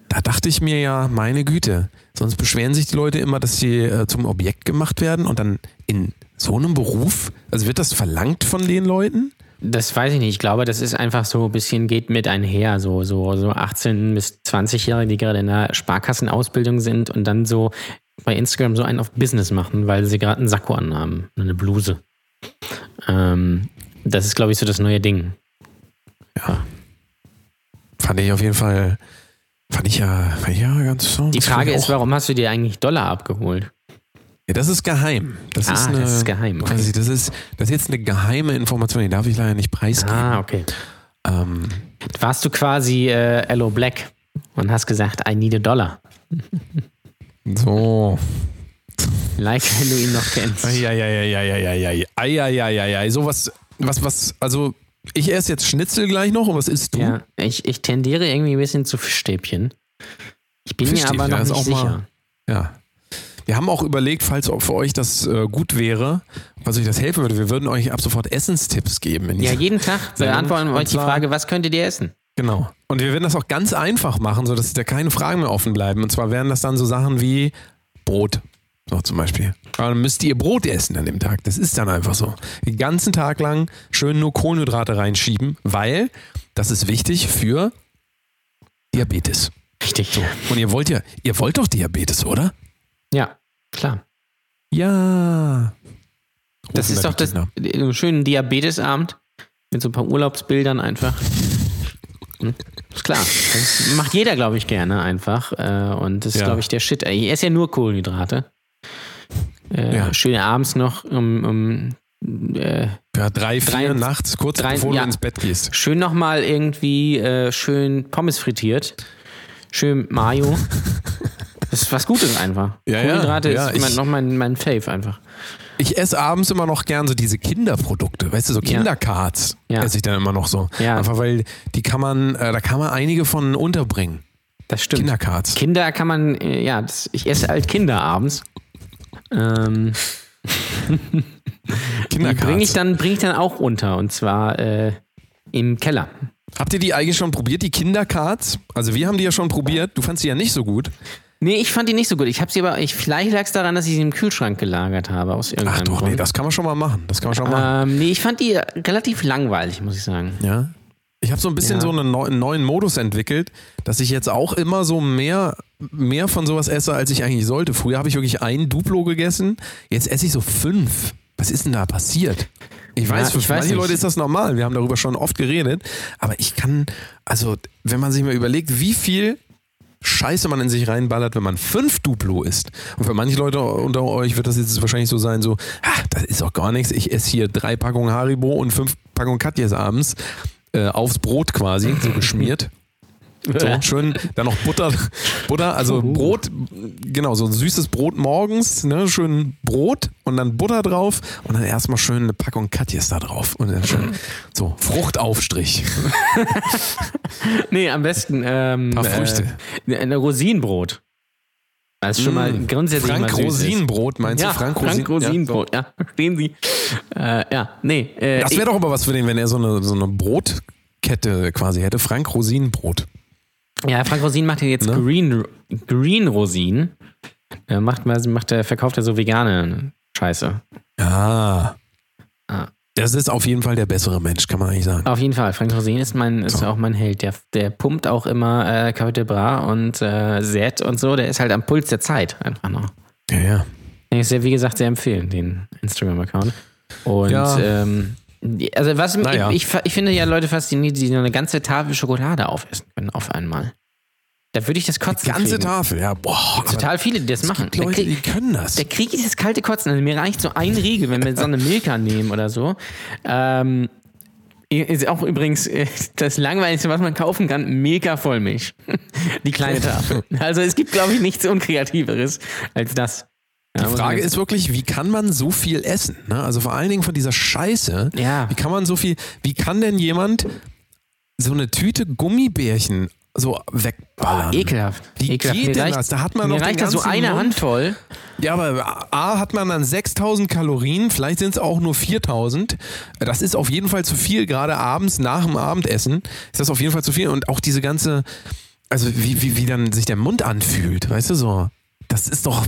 da dachte ich mir ja, meine Güte, sonst beschweren sich die Leute immer, dass sie äh, zum Objekt gemacht werden und dann in so einem Beruf, also wird das verlangt von den Leuten? Das weiß ich nicht. Ich glaube, das ist einfach so ein bisschen geht mit einher. So, so, so 18- bis 20-Jährige, die gerade in der Sparkassenausbildung sind und dann so bei Instagram so einen auf Business machen, weil sie gerade einen Sakko anhaben, eine Bluse. Ähm, das ist, glaube ich, so das neue Ding. Fand ich auf jeden Fall, fand ich ja, fand ich ja ganz. Die Frage ist, warum hast du dir eigentlich Dollar abgeholt? Ja, das ist geheim. Das Ah, ist eine, das ist geheim, okay. quasi, das, ist, das ist jetzt eine geheime Information, die darf ich leider nicht preisgeben. Ah, okay. Ähm, Warst du quasi äh, Hello Black und hast gesagt, I need a dollar. so. Like, wenn du ihn noch kennst. Ja, ja, ja, ja, ja, ja, ja, ja, ja, ja, ja, ja. So was, was, was, also ich esse jetzt Schnitzel gleich noch und was isst du? Ja, ich, ich tendiere irgendwie ein bisschen zu Fischstäbchen. Ich bin mir aber noch nicht auch mal- sicher. Ja. Wir haben auch überlegt, falls für euch das äh, gut wäre, falls euch das helfen würde, wir würden euch ab sofort Essenstipps geben. In Ja, jeden Tag beantworten wir euch die Frage, was könntet ihr essen? Genau. Und wir werden das auch ganz einfach machen, sodass da keine Fragen mehr offen bleiben. Und zwar wären das dann so Sachen wie Brot. So zum Beispiel. Aber dann müsst ihr Brot essen an dem Tag. Das ist dann einfach so. Den ganzen Tag lang schön nur Kohlenhydrate reinschieben, weil das ist wichtig für Diabetes. Richtig. Und ihr wollt ja, ihr wollt doch Diabetes, oder? Ja, klar. Ja. Das Rufen ist da doch das einen schönen Diabetesabend mit so ein paar Urlaubsbildern einfach. Ist klar. Das macht jeder, glaube ich, gerne einfach. Äh, Und das ist, Ja. glaube ich, der Shit. Ich esse ja nur Kohlenhydrate. Äh, Ja. Schön abends noch um, um äh, Ja, drei, vier Drei- nachts, kurz drei- bevor ja. du ins Bett gehst. schön nochmal irgendwie äh, schön Pommes frittiert. Schön Mayo. [LAUGHS] Das ist was Gutes einfach. Ja, ja. Kohlenhydrate Ja, ist mein, ich- noch mein, mein Fave einfach. Ich esse abends immer noch gern so diese Kinderprodukte, weißt du, so Ja. Kindercards Ja. esse ich dann immer noch so. Ja. Einfach weil die kann man, äh, da kann man einige von unterbringen. Das stimmt. Kindercards. Kinder kann man, äh, ja, das, ich esse halt Kinder abends. Ähm, [LAUGHS] bringe ich, dann- bring ich dann auch runter und zwar äh, im Keller. Habt ihr die eigentlich schon probiert, die Kindercards? Also wir haben die ja schon probiert. Du fandst die ja nicht so gut. Nee, ich fand die nicht so gut. Ich habe sie aber, ich, vielleicht lag es daran, dass ich sie im Kühlschrank gelagert habe, aus irgendeinem Ach doch, Grund. nee, das kann man schon mal machen. Das kann man schon machen. ähm, nee, ich fand die relativ langweilig, muss ich sagen. Ja. Ich habe so ein bisschen Ja. so einen, neu- einen neuen Modus entwickelt, dass ich jetzt auch immer so mehr, mehr von sowas esse, als ich eigentlich sollte. Früher habe ich wirklich ein Duplo gegessen, jetzt esse ich so fünf. Was ist denn da passiert? Ich weiß, für ich weiß manche. Leute ist das normal. Wir haben darüber schon oft geredet. Aber ich kann, also, wenn man sich mal überlegt, wie viel Scheiße man in sich reinballert, wenn man fünf Duplo isst. Und für manche Leute unter euch wird das jetzt wahrscheinlich so sein, so, ah, das ist doch gar nichts. Ich esse hier drei Packungen Haribo und fünf Packungen Katjes abends äh, aufs Brot quasi, so [LAUGHS] geschmiert. So, schön, dann noch Butter, Butter, also Brot, genau, so ein süßes Brot morgens, ne, schön Brot und dann Butter drauf und dann erstmal schön eine Packung Katjes da drauf und dann schön so Fruchtaufstrich. [LAUGHS] Nee, am besten ähm, Paar Früchte. Äh, Rosinenbrot. Das ist schon mal grundsätzlich Frank mal. Rosinenbrot, meinst Ja, du? Frank, Frank Rosin- Rosinenbrot, ja. Verstehen Sie? Äh, ja, nee. Äh, Das wäre doch aber was für den, wenn er so eine, so eine Brotkette quasi hätte. Frank Rosinenbrot. Ja, Frank Rosin macht ja jetzt Ne? Green, Green Rosin. Er macht, macht, er verkauft er so vegane Scheiße. Ah. Das ist auf jeden Fall der bessere Mensch, kann man eigentlich sagen. Auf jeden Fall, Frank Rosin ist, mein, ist auch mein Held. Der, der pumpt auch immer äh, Café de Bras und äh, Zed und so. Der ist halt am Puls der Zeit einfach noch. Ja, ja. Ist ja, wie gesagt, sehr empfehlen, den Instagram-Account. Und Ja. ähm, also was Naja. ich, ich, ich finde ja Leute fasziniert, die so eine ganze Tafel Schokolade aufessen können auf einmal. Da würde ich das kotzen. Ganze kriegen. Tafel, ja. Boah. Total viele, die das machen. Leute, da die krieg, können das. da kriege ich das kalte Kotzen. Also mir reicht so ein Riegel, wenn wir so eine Milka nehmen oder so. Ähm, ist auch übrigens äh, das Langweiligste, was man kaufen kann, Milka Vollmilch. Die kleine Tafel. Also es gibt, glaube ich, nichts Unkreativeres als das. Die Frage ist wirklich, wie kann man so viel essen? Ne? Also vor allen Dingen von dieser Scheiße. Ja. Wie kann man so viel, wie kann denn jemand so eine Tüte Gummibärchen so wegballern. Ekelhaft. Wie Ekelhaft. geht Mir denn reicht, das? Da hat man noch reicht so eine Mund. Handvoll. Ja, aber A hat man dann 6000 Kalorien, vielleicht sind es auch nur 4000. Das ist auf jeden Fall zu viel, gerade abends nach dem Abendessen ist das auf jeden Fall zu viel. Und auch diese ganze, also wie, wie, wie dann sich der Mund anfühlt, weißt du so. Das ist doch,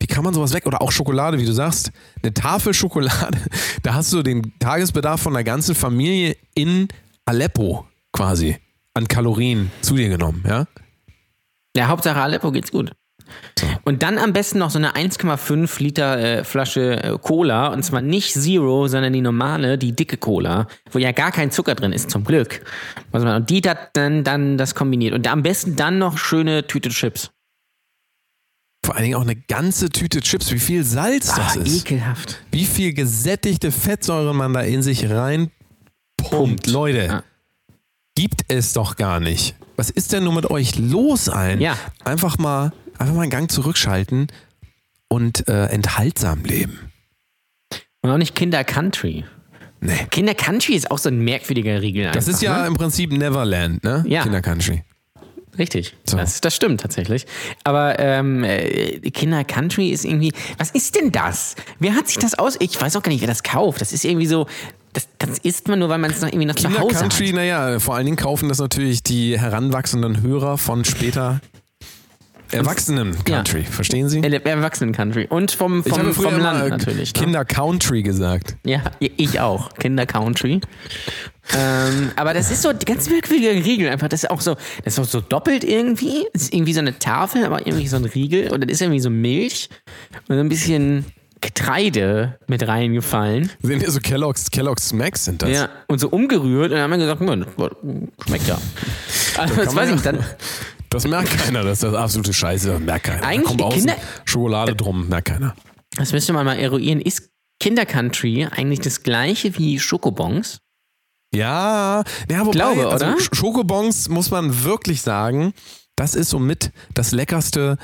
wie kann man sowas weg? Oder auch Schokolade, wie du sagst. Eine Tafel Schokolade, [LAUGHS] da hast du den Tagesbedarf von der ganzen Familie in Aleppo quasi an Kalorien zu dir genommen, ja? Ja, Hauptsache Aleppo geht's gut. Und dann am besten noch so eine 1,5 Liter äh, Flasche äh, Cola. Und zwar nicht Zero, sondern die normale, die dicke Cola, wo ja gar kein Zucker drin ist, zum Glück. Und die hat dann, dann das kombiniert. Und am besten dann noch schöne Tüte Chips. Vor allen Dingen auch eine ganze Tüte Chips, wie viel Salz das Ah, ist. ekelhaft. wie viel gesättigte Fettsäuren man da in sich reinpumpt. Pumpt. Leute, Ja. Gibt es doch gar nicht. Was ist denn nur mit euch los allen? Ja. Einfach mal, einfach mal einen Gang zurückschalten und äh, enthaltsam leben. Und auch nicht Kinder Country. Nee. Kinder Country ist auch so ein merkwürdiger Riegel. Einfach, Das ist ja Ne? im Prinzip Neverland, ne? Ja. Kinder Country. Richtig. So. Das, das stimmt tatsächlich. Aber ähm, äh, Kinder Country ist irgendwie. Was ist denn das? Wer hat sich das aus? Ich weiß auch gar nicht, wer das kauft. Das ist irgendwie so. Das, das isst man nur, weil man es noch irgendwie noch zu Kinder Hause Country, hat. naja, vor allen Dingen kaufen das natürlich die heranwachsenden Hörer von später [LAUGHS] Erwachsenen Country. Verstehen Sie? Äh, Erwachsenen Country. Und vom, Ich vom, habe früher vom Land natürlich. Ne? Kinder Country gesagt. Ja, ich auch. Kinder Country. ähm, aber das ist so ganz merkwürdiger Riegel einfach. Das ist auch so, das ist auch so doppelt irgendwie. Das ist irgendwie so eine Tafel, aber irgendwie so ein Riegel. Und dann ist irgendwie so Milch und so ein bisschen Getreide mit reingefallen. Sind ja so Kellogg's, Kellogg's Smacks sind das? Ja, und so umgerührt. Und dann haben wir gesagt, "Mann, schmeckt ja. Also, das weiß ich dann. Das merkt keiner, das ist das absolute Scheiße. Merkt keiner. Eigentlich da kommt Kinder- Schokolade drum, merkt keiner. Das müsste man mal eruieren. Ist Kinder Country eigentlich das gleiche wie Schokobons? Ja, ja wobei, Glaube, also oder? Sch- Schokobons muss man wirklich sagen, das ist somit das leckerste,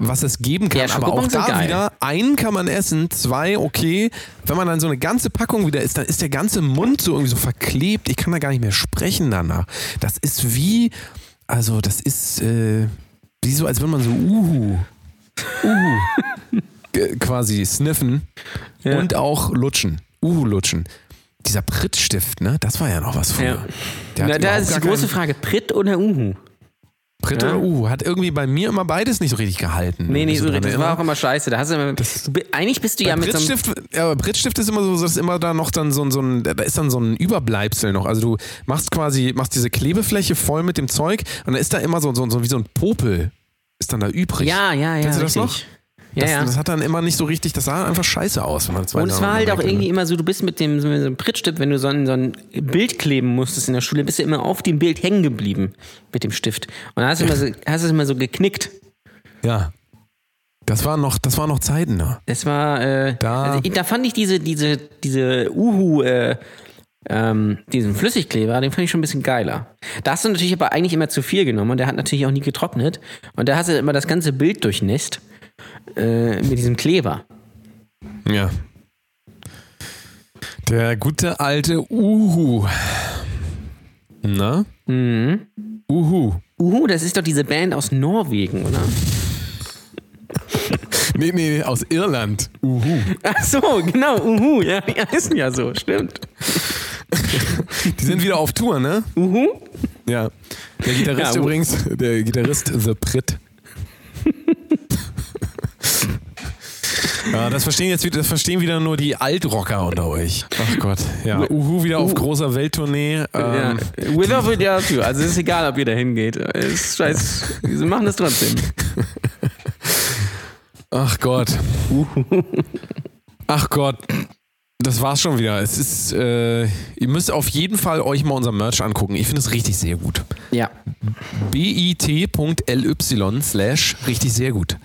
was es geben kann. Ja, Aber auch da geil. wieder, einen kann man essen, zwei okay. Wenn man dann so eine ganze Packung wieder isst, dann ist der ganze Mund so irgendwie so verklebt. Ich kann da gar nicht mehr sprechen danach. Das ist wie, also das ist äh, wie so, als wenn man so uhu, uhu [LAUGHS] quasi sniffen und auch lutschen. Uhu lutschen. Dieser Prittstift, ne? Das war ja noch was früher. Ja. Na, da ist die große Frage: Pritt oder Uhu? Pritt Ja. oder Uhu. Hat irgendwie bei mir immer beides nicht so richtig gehalten. Nee, nee, Bist so, du dran das war auch immer scheiße. Da hast du immer, du, bi- eigentlich bist du ja mit so einem. Ja, aber Prittstift ist immer so, das ist immer da noch dann so, ein- so ein, da ist dann so ein Überbleibsel noch. Also du machst quasi, machst diese Klebefläche voll mit dem Zeug und dann ist da immer so, so, so wie so ein Popel ist dann da übrig. Ja, ja, ja. Kennst du das richtig. Ja, Das, ja. das hat dann immer nicht so richtig, das sah einfach scheiße aus, wenn man zwei Und es war halt auch irgendwie immer so, du bist mit dem so einem Prittstift, wenn du so ein, so ein Bild kleben musstest in der Schule, bist du immer auf dem Bild hängen geblieben mit dem Stift. Und dann hast du immer so, [LAUGHS] hast es immer so geknickt. Ja. Das waren noch, das waren noch Zeiten, ne? Das war, äh, Da- also, da fand ich diese, diese, diese Uhu, äh, ähm, diesen Flüssigkleber, den fand ich schon ein bisschen geiler. Da hast du natürlich aber eigentlich immer zu viel genommen und der hat natürlich auch nie getrocknet. Und da hast du immer das ganze Bild durchnässt äh, mit diesem Kleber. Ja. Der gute alte Uhu. Na? Mhm. Uhu. Uhu, das ist doch diese Band aus Norwegen, oder? [LAUGHS] Nee, nee, aus Irland. Uhu. Ach so, genau, Uhu, ja, die heißen ja so, stimmt. Die sind wieder auf Tour, ne? Uhu? Ja. Der Gitarrist Ja, übrigens, der Gitarrist The Pritt. Ja, das verstehen jetzt wieder, das verstehen wieder nur die Altrocker unter euch. Ach Gott. Ja, Uhu wieder auf großer Welttournee. Ja. Ähm, With or without you. Also es ist egal, ob ihr da hingeht. Ist scheiß. Sie machen das trotzdem. [LAUGHS] Ach Gott. Ach Gott. Das war's schon wieder. Es ist, äh, ihr müsst auf jeden Fall euch mal unser Merch angucken. Ich finde es richtig sehr gut. Ja. bit.ly slash richtig sehr gut.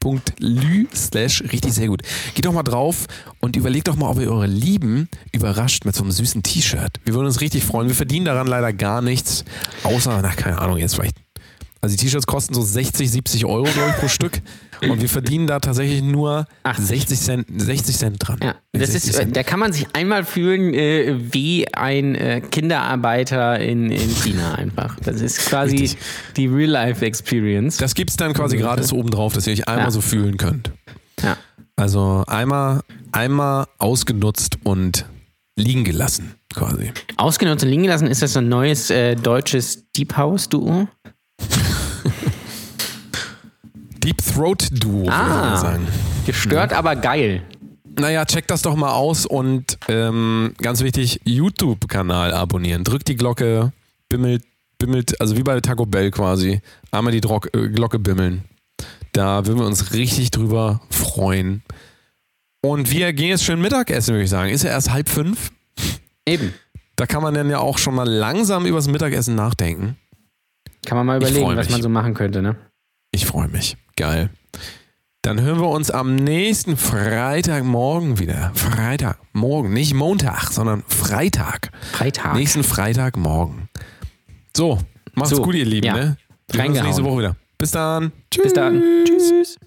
bit.ly slash richtig sehr gut. Geht doch mal drauf und überlegt doch mal, ob ihr eure Lieben überrascht mit so einem süßen T-Shirt. Wir würden uns richtig freuen. Wir verdienen daran leider gar nichts, außer, na keine Ahnung, jetzt vielleicht Also die T-Shirts kosten so 60, 70 Euro, glaube ich, pro Stück. Und wir verdienen da tatsächlich nur 80. 60 Cent, 60 Cent dran. Ja, das 60 ist, Cent. da kann man sich einmal fühlen äh, wie ein äh, Kinderarbeiter in, in China einfach. Das ist quasi Richtig. die Real-Life-Experience. Das gibt's dann quasi gratis obendrauf, dass ihr euch einmal Ja. so fühlen könnt. Ja. Also einmal, einmal ausgenutzt und liegen gelassen, quasi. Ausgenutzt und liegen gelassen, ist das so ein neues äh, deutsches Deep House-Duo? Deep Throat Duo, würde ich Ah. mal sagen. Gestört, aber geil. Naja, checkt das doch mal aus und ähm, ganz wichtig, YouTube-Kanal abonnieren. Drückt die Glocke, bimmelt, bimmelt, also wie bei Taco Bell quasi. Einmal die Drock, äh, Glocke bimmeln. Da würden wir uns richtig drüber freuen. Und wir gehen jetzt schön Mittagessen, würde ich sagen. Ist ja erst halb fünf. Eben. Da kann man dann ja auch schon mal langsam übers Mittagessen nachdenken. Kann man mal überlegen, was man so machen könnte, ne? Ich freue mich. Geil. Dann hören wir uns am nächsten Freitagmorgen wieder. Freitagmorgen, nicht Montag, sondern Freitag. Freitag. Nächsten Freitagmorgen. So, macht's So, gut, ihr Lieben. ja. Ne? Wir hören uns nächste Woche wieder. Bis dann. Tschüss. Bis dann. Tschüss.